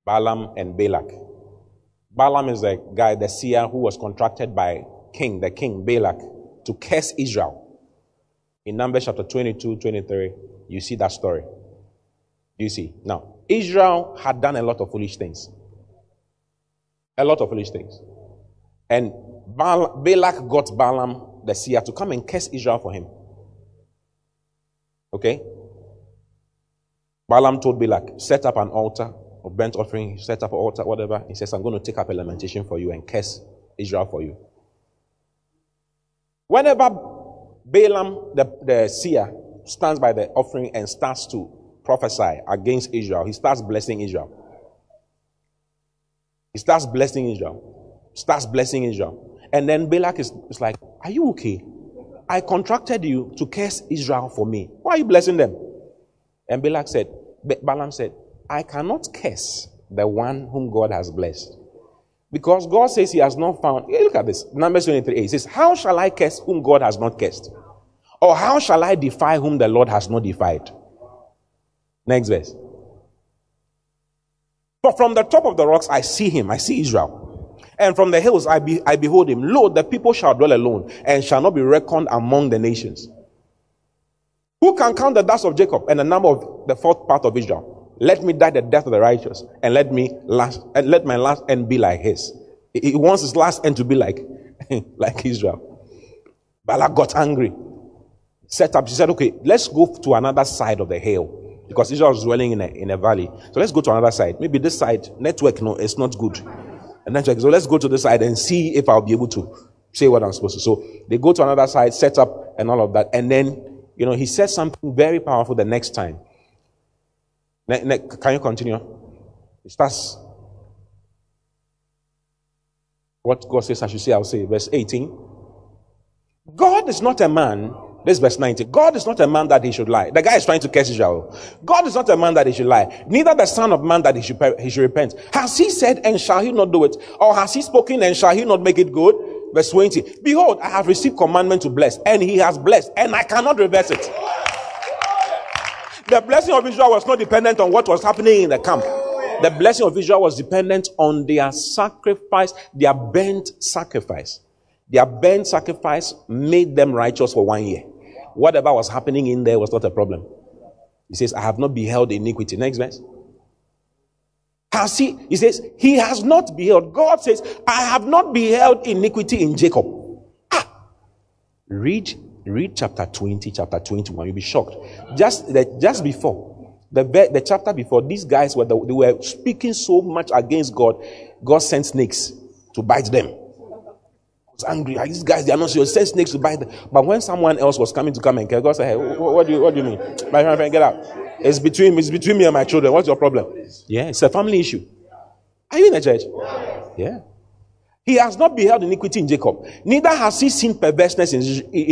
Balaam and Balak. Balaam is the guy, the seer, who was contracted by king, the king Balak, to curse Israel. In Numbers chapter 22, 23, you see that story. Do you see. Now, Israel had done a lot of foolish things. A lot of foolish things. And Bal- Balak got Balaam, the seer, to come and curse Israel for him. Okay? Balaam told Balak, set up an altar of burnt offering, set up an altar, whatever. He says, I'm going to take up a lamentation for you and curse Israel for you. Whenever Balaam, the, the seer, stands by the offering and starts to prophesy against Israel, he starts blessing Israel. He starts blessing Israel. Starts blessing Israel. And then Balak is, is like, Are you okay? I contracted you to curse Israel for me. Why are you blessing them? And Balak said, Balaam said, I cannot curse the one whom God has blessed. Because God says he has not found. Look at this. Numbers 23 8 says, How shall I curse whom God has not cursed? Or how shall I defy whom the Lord has not defied? Next verse. But from the top of the rocks I see him, I see Israel. And from the hills I, be, I behold him. Lo, the people shall dwell alone and shall not be reckoned among the nations. Who can count the dust of Jacob and the number of the fourth part of Israel? Let me die the death of the righteous, and let me last and let my last end be like his. He wants his last end to be like, like Israel. Balak got angry. Set up, he said, Okay, let's go to another side of the hill. Because Israel was dwelling in a, in a valley. So let's go to another side. Maybe this side, network, no, it's not good. A network. So let's go to this side and see if I'll be able to say what I'm supposed to. So they go to another side, set up and all of that. And then, you know, he says something very powerful the next time. Ne- ne- can you continue? It starts. What God says I should say, I'll say. Verse 18. God is not a man. This is verse 90. God is not a man that he should lie. The guy is trying to curse Israel. God is not a man that he should lie. Neither the son of man that he should, he should repent. Has he said and shall he not do it? Or has he spoken and shall he not make it good? Verse 20. Behold, I have received commandment to bless and he has blessed and I cannot reverse it. The blessing of Israel was not dependent on what was happening in the camp. The blessing of Israel was dependent on their sacrifice, their burnt sacrifice. Their burnt sacrifice made them righteous for one year. Whatever was happening in there was not a problem. He says, I have not beheld iniquity. Next verse. Has he? He says, He has not beheld. God says, I have not beheld iniquity in Jacob. Ah, Read, read chapter 20, chapter 21. You'll be shocked. Just, the, just before, the, the chapter before, these guys were, the, they were speaking so much against God, God sent snakes to bite them. Angry. Like, These guys, they are not serious. Send snakes to bite them. But when someone else was coming to come and kill, God said, Hey, wh- wh- what do you, what do you mean? My friend, get out. It's between, it's between me and my children. What's your problem? Yeah, it's a family issue. Are you in the church? Yeah. He has not beheld iniquity in Jacob, neither has he seen perverseness in,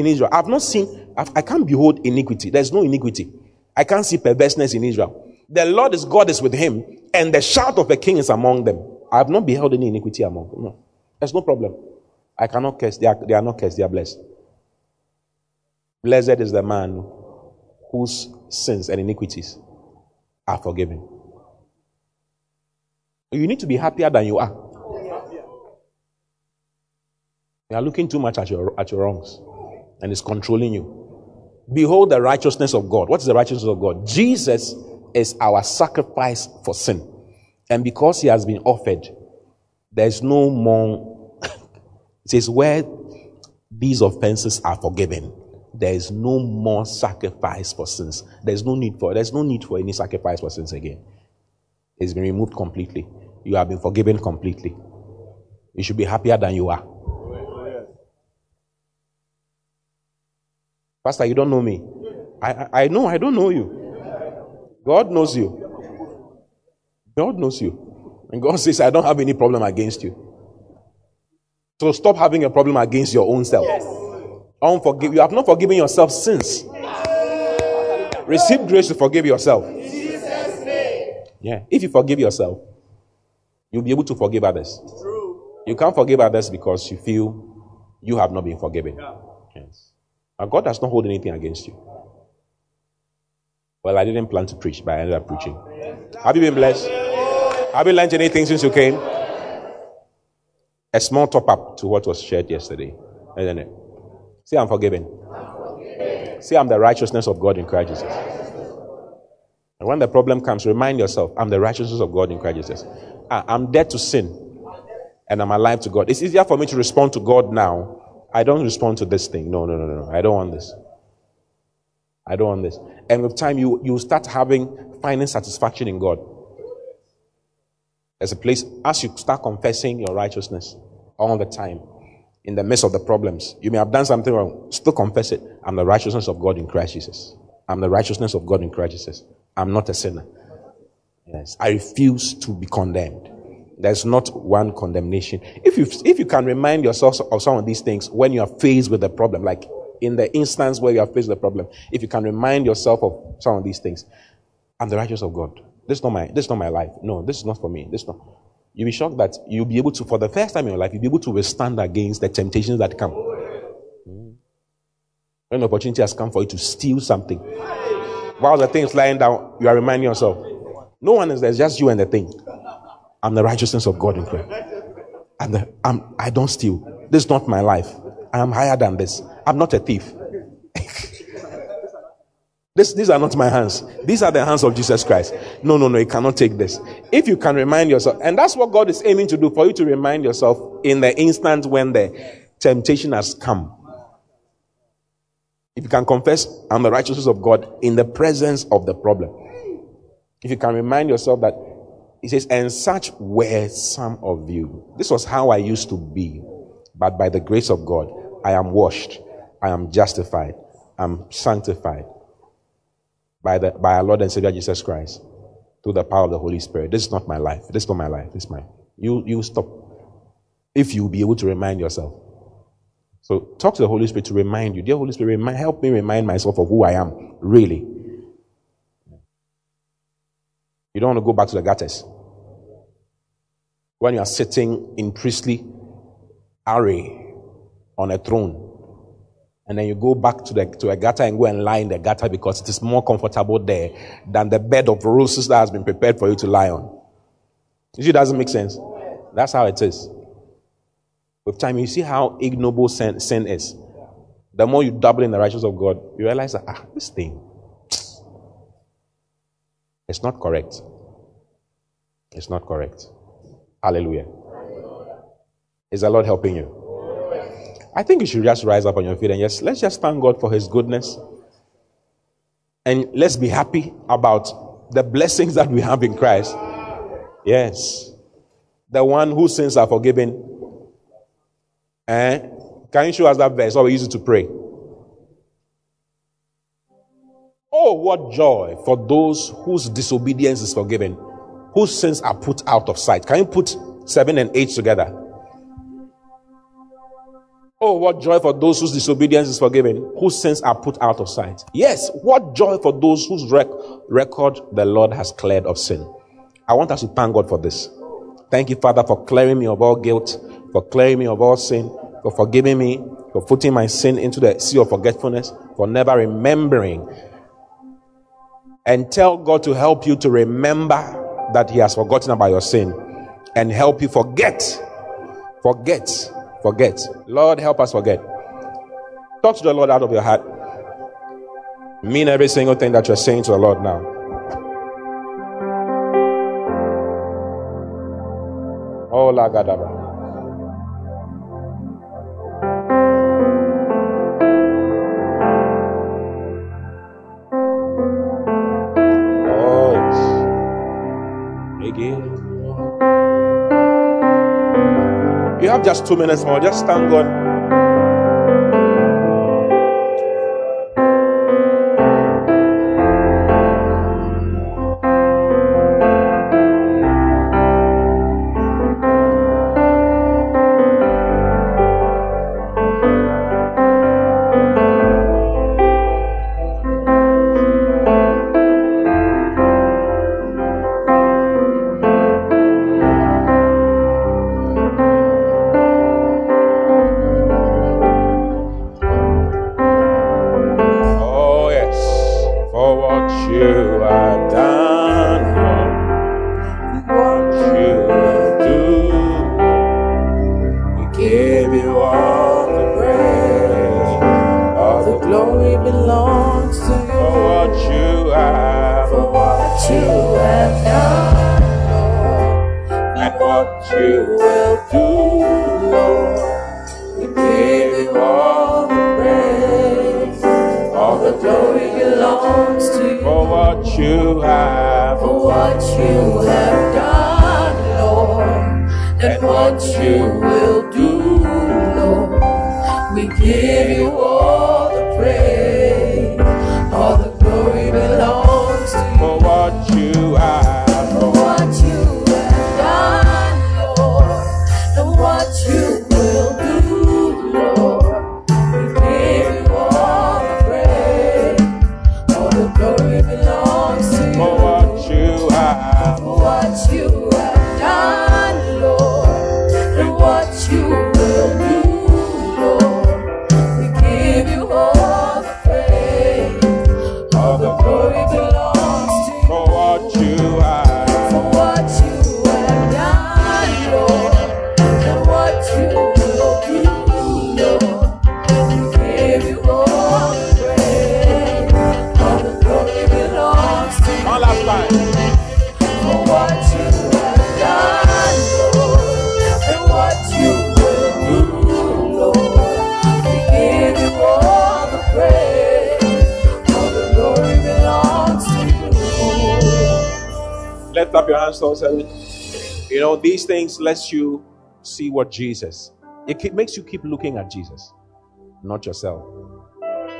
Israel. I've not seen, I've, I can't behold iniquity. There's no iniquity. I can't see perverseness in Israel. The Lord is God is with him, and the shout of the king is among them. I have not beheld any iniquity among them. No. There's no problem. I cannot curse. They are, they are not cursed, they are blessed. Blessed is the man whose sins and iniquities are forgiven. You need to be happier than you are. You are looking too much at your, at your wrongs, and it's controlling you. Behold the righteousness of God. What is the righteousness of God? Jesus is our sacrifice for sin. And because he has been offered, there's no more. It says, where these offenses are forgiven, there is no more sacrifice for sins. There's no need for there's no need for any sacrifice for sins again. It's been removed completely. You have been forgiven completely. You should be happier than you are. Pastor, you don't know me. I, I, I know I don't know you. God knows you. God knows you. And God says, I don't have any problem against you. So stop having a problem against your own self. Yes. Unforgive, you have not forgiven yourself since. Receive grace to forgive yourself. Yeah. If you forgive yourself, you'll be able to forgive others. True. You can't forgive others because you feel you have not been forgiven. Yes. And God does not hold anything against you. Well, I didn't plan to preach, but I ended up preaching. Have you been blessed? Have you learned anything since you came? A small top up to what was shared yesterday, isn't it? See, I'm forgiven. See, I'm the righteousness of God in Christ Jesus. And when the problem comes, remind yourself, I'm the righteousness of God in Christ Jesus. I'm dead to sin, and I'm alive to God. It's easier for me to respond to God now. I don't respond to this thing. No, no, no, no. I don't want this. I don't want this. And with time, you, you start having, finding satisfaction in God. There's a place, as you start confessing your righteousness all the time, in the midst of the problems, you may have done something wrong, still confess it. I'm the righteousness of God in Christ Jesus. I'm the righteousness of God in Christ Jesus. I'm not a sinner. Yes. I refuse to be condemned. There's not one condemnation. If you, if you can remind yourself of some of these things when you are faced with a problem, like in the instance where you are faced with the problem, if you can remind yourself of some of these things, I'm the righteous of God. This is not my, this is not my life. No, this is not for me. This is not. You'll be shocked that you'll be able to, for the first time in your life, you'll be able to withstand against the temptations that come. Hmm. When opportunity has come for you to steal something, while the thing is lying down, you are reminding yourself, no one is there, it's just you and the thing. I'm the righteousness of God in Christ. And I'm, I don't steal. This is not my life. I am higher than this. I'm not a thief. this, these are not my hands. These are the hands of Jesus Christ. No, no, no, you cannot take this. If you can remind yourself, and that's what God is aiming to do for you to remind yourself in the instant when the temptation has come. If you can confess, I'm the righteousness of God in the presence of the problem. If you can remind yourself that he says, and such were some of you. This was how I used to be. But by the grace of God, I am washed. I am justified. I'm sanctified by, the, by our Lord and Savior Jesus Christ through the power of the Holy Spirit. This is not my life. This is not my life. This is mine. You, you stop. If you be able to remind yourself. So talk to the Holy Spirit to remind you. Dear Holy Spirit, remind, help me remind myself of who I am, really. You don't want to go back to the gutters. When you are sitting in priestly array on a throne, and then you go back to the to a gutter and go and lie in the gutter because it is more comfortable there than the bed of roses that has been prepared for you to lie on. You see, it doesn't make sense. That's how it is. With time, you see how ignoble sin, sin is. The more you double in the righteousness of God, you realize that ah, this thing, it's not correct. It's not correct. Hallelujah. Is the Lord helping you? I think you should just rise up on your feet and yes, let's just thank God for His goodness. And let's be happy about the blessings that we have in Christ. Yes. The one whose sins are forgiven. Eh? Can you show us that verse? Or we use it to pray. Oh, what joy for those whose disobedience is forgiven, whose sins are put out of sight. Can you put seven and eight together? Oh, what joy for those whose disobedience is forgiven, whose sins are put out of sight. Yes, what joy for those whose rec- record the Lord has cleared of sin. I want us to thank God for this. Thank you, Father, for clearing me of all guilt, for clearing me of all sin, for forgiving me, for putting my sin into the sea of forgetfulness, for never remembering and tell God to help you to remember that He has forgotten about your sin and help you forget. Forget. Forget. Lord, help us forget. Talk to the Lord out of your heart. Mean every single thing that you're saying to the Lord now. Oh, la gadaba. Have just two minutes more. Just thank God. What you have, for what you have done, Lord, and what you will do, Lord. We give you all the praise, all the glory belongs to you. For what you have, for what you have done, Lord, and what you will do, Lord. We give you heaven. You know, these things lets you see what Jesus. It makes you keep looking at Jesus, not yourself.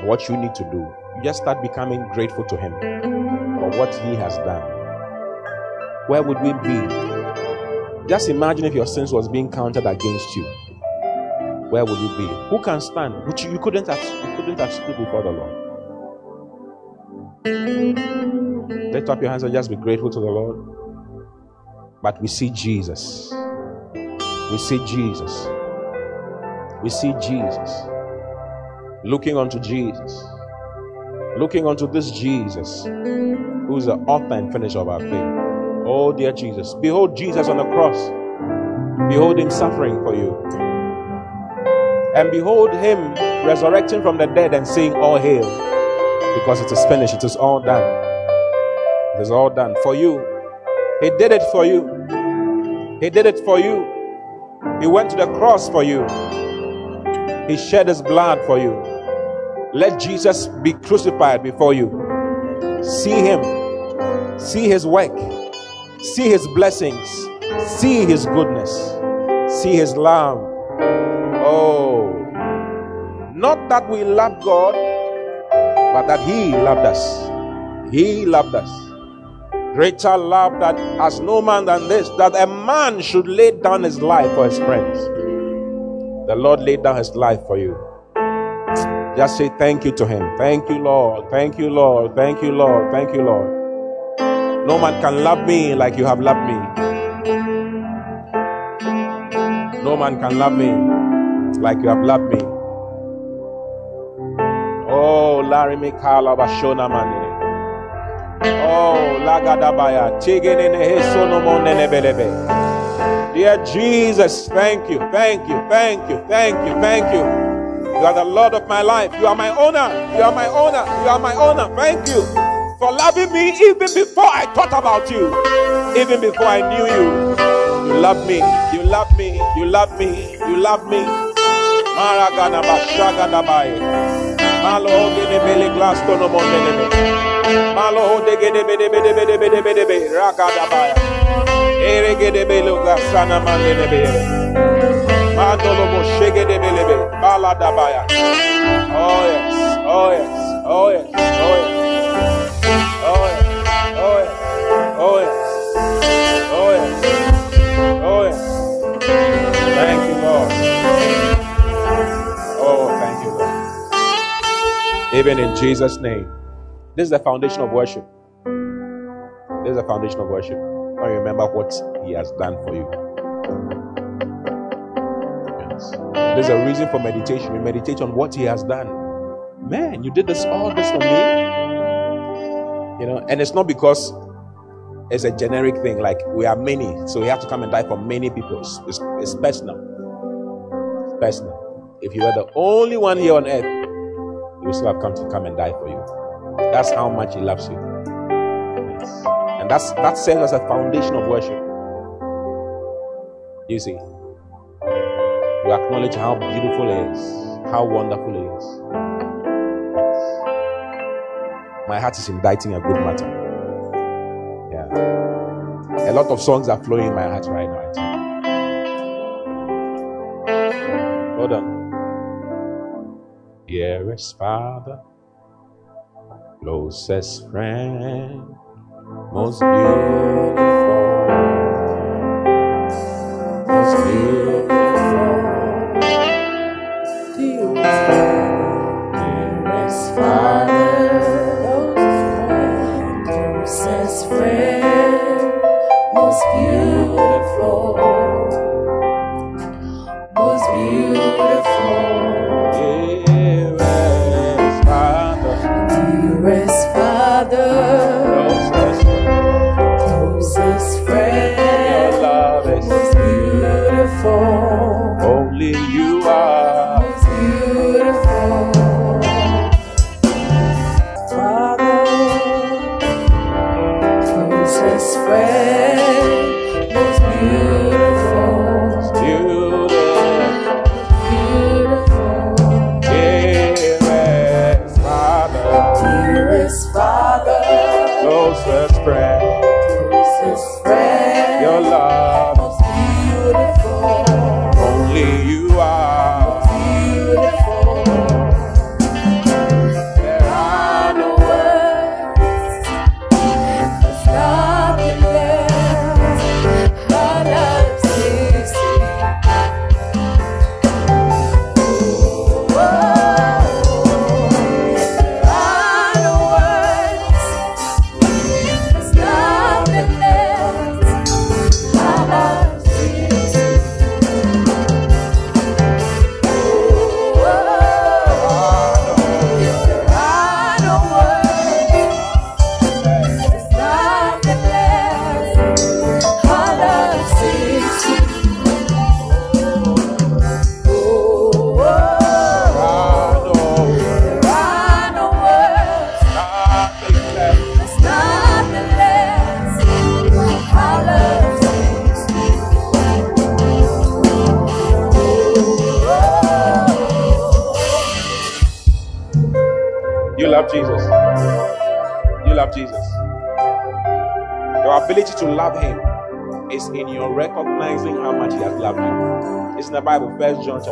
What you need to do. You just start becoming grateful to Him for what He has done. Where would we be? Just imagine if your sins was being counted against you. Where would you be? Who can stand? Which you couldn't have. You couldn't have stood before the Lord. Lift up your hands and just be grateful to the Lord. But we see Jesus. We see Jesus. We see Jesus. Looking unto Jesus. Looking unto this Jesus, who is the author and finisher of our faith. Oh, dear Jesus. Behold Jesus on the cross. Behold him suffering for you. And behold him resurrecting from the dead and saying, All hail. Because it is finished. It is all done. It is all done for you. He did it for you. He did it for you. He went to the cross for you. He shed his blood for you. Let Jesus be crucified before you. See him. See his work. See his blessings. See his goodness. See his love. Oh. Not that we love God, but that he loved us. He loved us. Greater love that has no man than this, that a man should lay down his life for his friends. The Lord laid down his life for you. Just say thank you to him. Thank you, Lord. Thank you, Lord. Thank you, Lord. Thank you, Lord. No man can love me like you have loved me. No man can love me like you have loved me. Oh, Larry Mikala Bashona Manine. Oh, lagadabaya. Dear Jesus, thank you, thank you, thank you, thank you, thank you. You are the Lord of my life. You are my owner. You are my owner. You are my owner. Thank you for loving me even before I thought about you, even before I knew you. You love me. You love me. You love me. You love me. Oh yes. Oh yes. Oh yes. Oh yes. Even in Jesus' name. This is the foundation of worship. This is the foundation of worship. When remember what He has done for you. Yes. There's a reason for meditation. You meditate on what He has done. Man, you did this all this for me. You know, and it's not because it's a generic thing, like we are many, so we have to come and die for many people. It's, it's, it's personal. It's personal. If you were the only one here on earth, he still have come to come and die for you. That's how much he loves you. Yes. And that's that serves as a foundation of worship. You see, you acknowledge how beautiful it is, how wonderful it is. My heart is inditing a good matter. Yeah. A lot of songs are flowing in my heart right now. Hold on. Dearest Father, closest friend, most beautiful, most beautiful,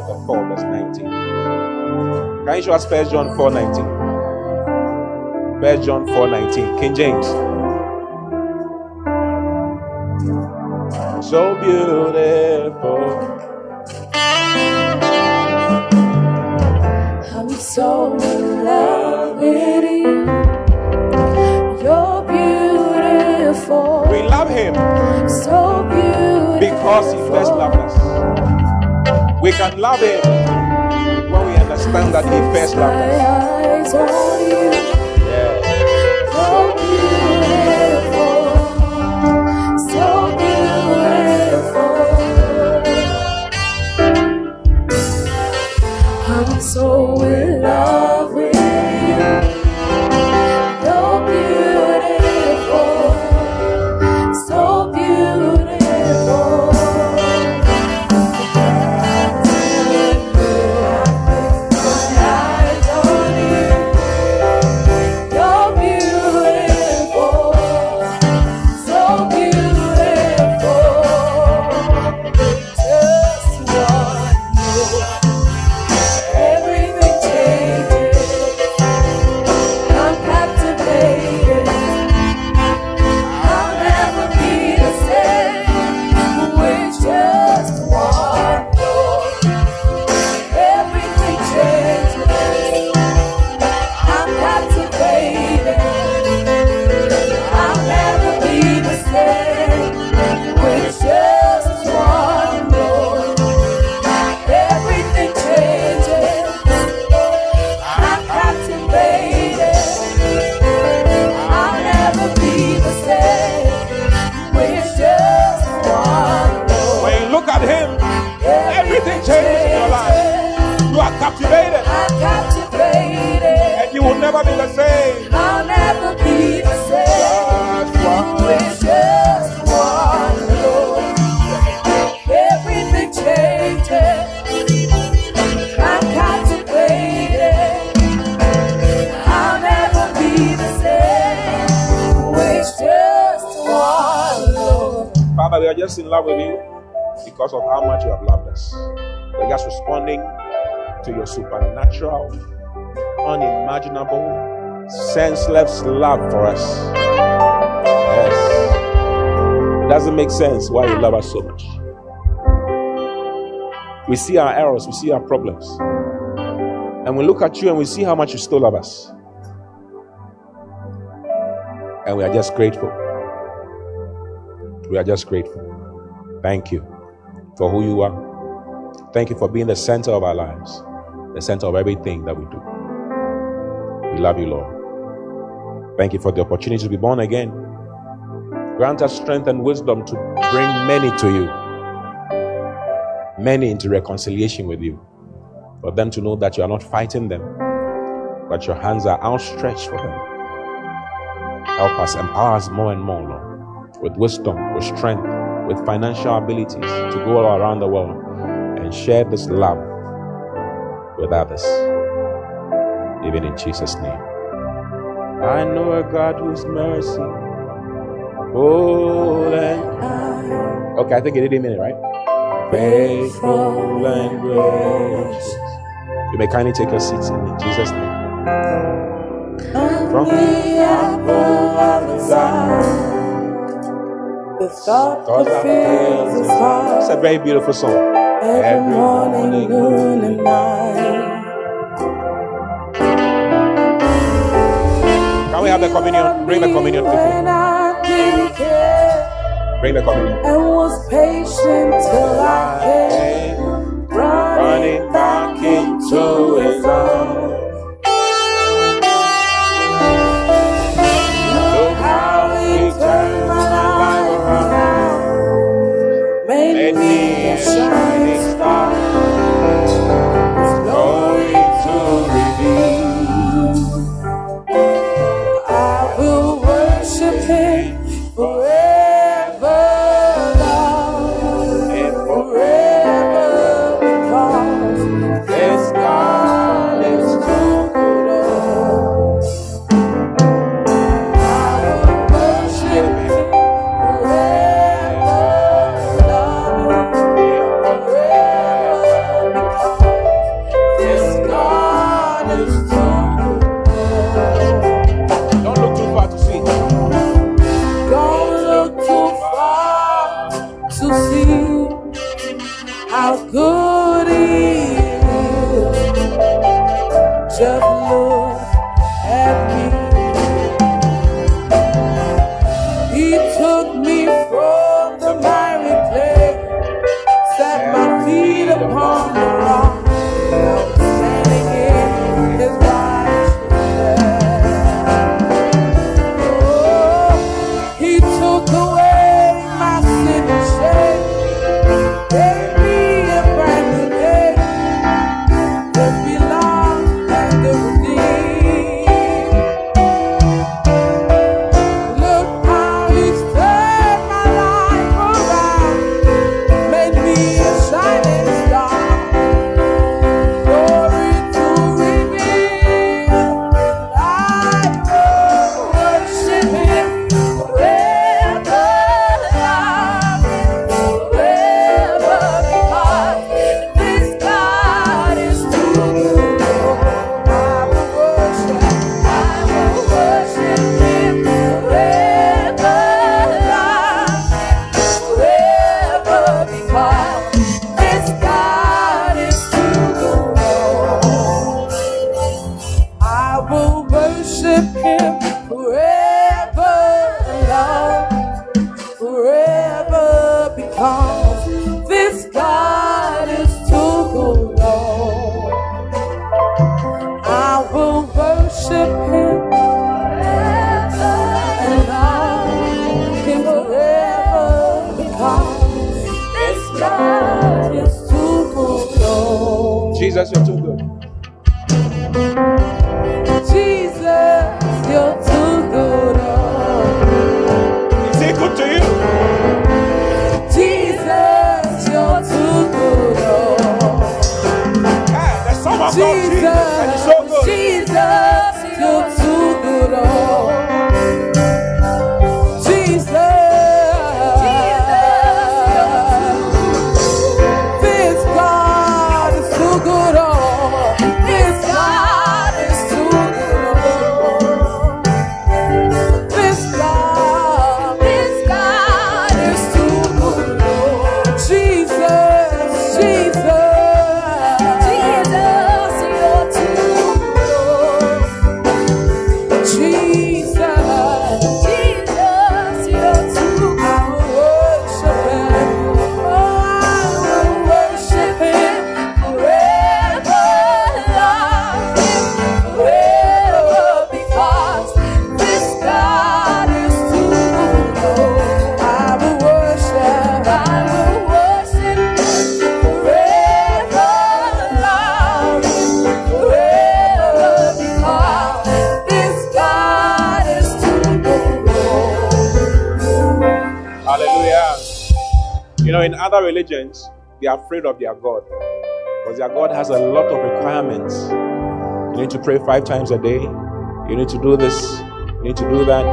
chapter 4, verse 19. Can you show us First John 4 19? First John 4 19. King James. So beautiful. I'm so in love with you. You're beautiful, We love Him so beautiful. because He first loved us. We can love Him when we understand that He first loved us. So beautiful, so beautiful. So with you because of how much you have loved us. We're just responding to your supernatural, unimaginable, senseless love for us. Yes. It doesn't make sense why you love us so much. We see our errors, we see our problems. And we look at you and we see how much you still love us. And we are just grateful. We are just grateful. Thank you for who you are. Thank you for being the center of our lives, the center of everything that we do. We love you, Lord. Thank you for the opportunity to be born again. Grant us strength and wisdom to bring many to you, many into reconciliation with you, for them to know that you are not fighting them, but your hands are outstretched for them. Help us, empower us more and more, Lord, with wisdom, with strength, with financial abilities to go all around the world and share this love with others. Even in Jesus' name. I know a God whose mercy. full and okay, I think it did a minute, right? Faithful and gracious. You may kindly take your seats in Jesus' name. From the apple of his eye. The thought God that that fills fills his heart It's a very beautiful song. every morning, noon, and night. Can we have the communion? Bring the communion quickly. I didn't care Bring the communion. and was patient till I came, running back into his arms. Know, in other religions, they are afraid of their God because their God has a lot of requirements. You need to pray five times a day. You need to do this. You need to do that.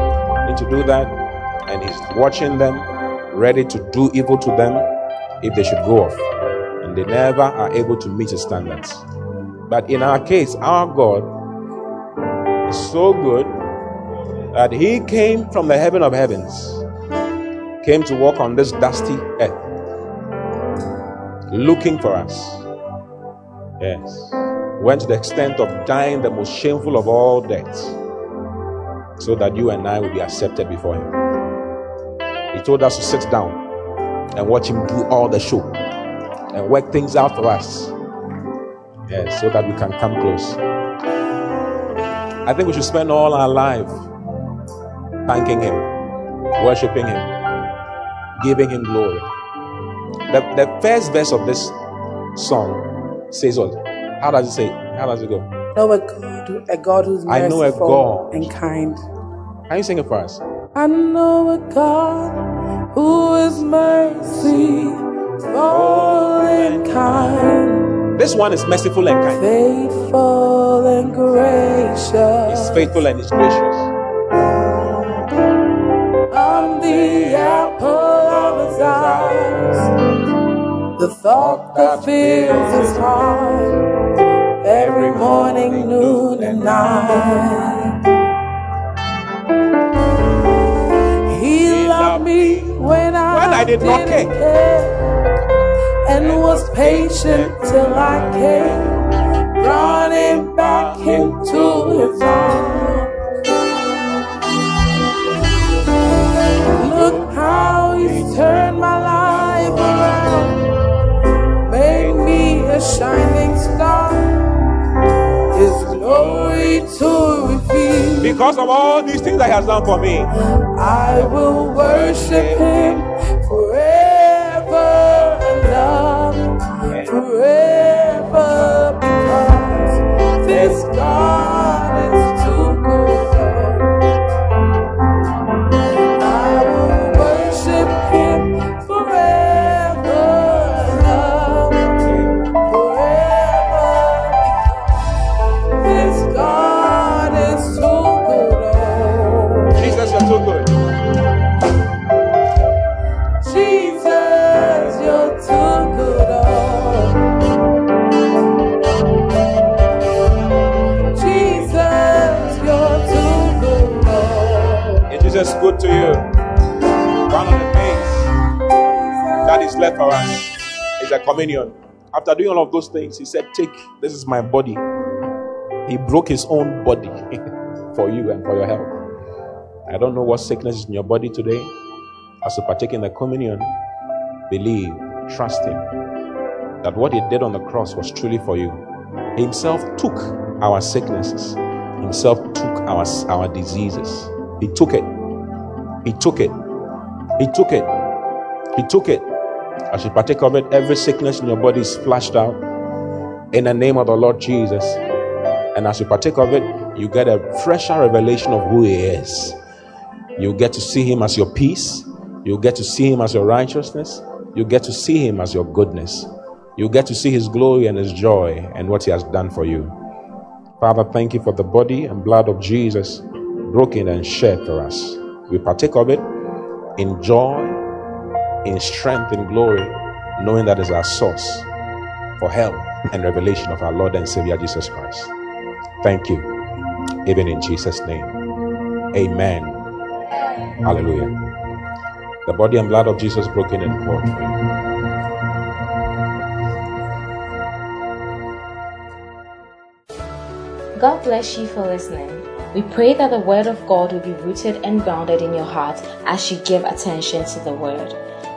You need to do that. And He's watching them, ready to do evil to them if they should go off. And they never are able to meet His standards. But in our case, our God is so good that He came from the heaven of heavens came to walk on this dusty earth looking for us. Yes. Went to the extent of dying the most shameful of all deaths so that you and I will be accepted before Him. He told us to sit down and watch Him do all the show and work things out for us. Yes, so that we can come close. I think we should spend all our life thanking Him, worshiping Him, giving him glory. The, the first verse of this song says what? How does it say? How does it go? know a God, a God who's I know a merciful God. and kind. Can you sing it for us? I know a God who is merciful and kind, This one is merciful and kind. faithful and gracious. He's faithful and he's gracious. I'm the apple of his eyes, the thought that fills his heart every morning, noon, and night. He loved me when I, When I did not care. care, and was patient till I came, running back into his arms. Look how he's turned my a shining star, his glory to reveal. Because of all these things that he has done for me, I After doing all of those things, he said, Take, this is my body. He broke his own body for you and for your health. I don't know what sickness is in your body today. As you partake in the communion, believe, trust him that what he did on the cross was truly for you. He himself took our sicknesses, himself took our, our diseases. He took it. He took it. He took it. He took it. As you partake of it, every sickness in your body is flushed out. in the name of the Lord Jesus. And as you partake of it, you get a fresher revelation of who He is. You get to see Him as your peace. You get to see Him as your righteousness. You get to see Him as your goodness. You get to see His glory and His joy and what He has done for you. Father, thank you for the body and blood of Jesus broken and shed for us. We partake of it in joy, in strength, and glory, knowing that is our source for help and revelation of our Lord and Savior Jesus Christ. Thank you, even in Jesus' name. Amen. Hallelujah. The body and blood of Jesus broken and poured for you. God bless you for listening. We pray that the Word of God will be rooted and grounded in your heart as you give attention to the Word.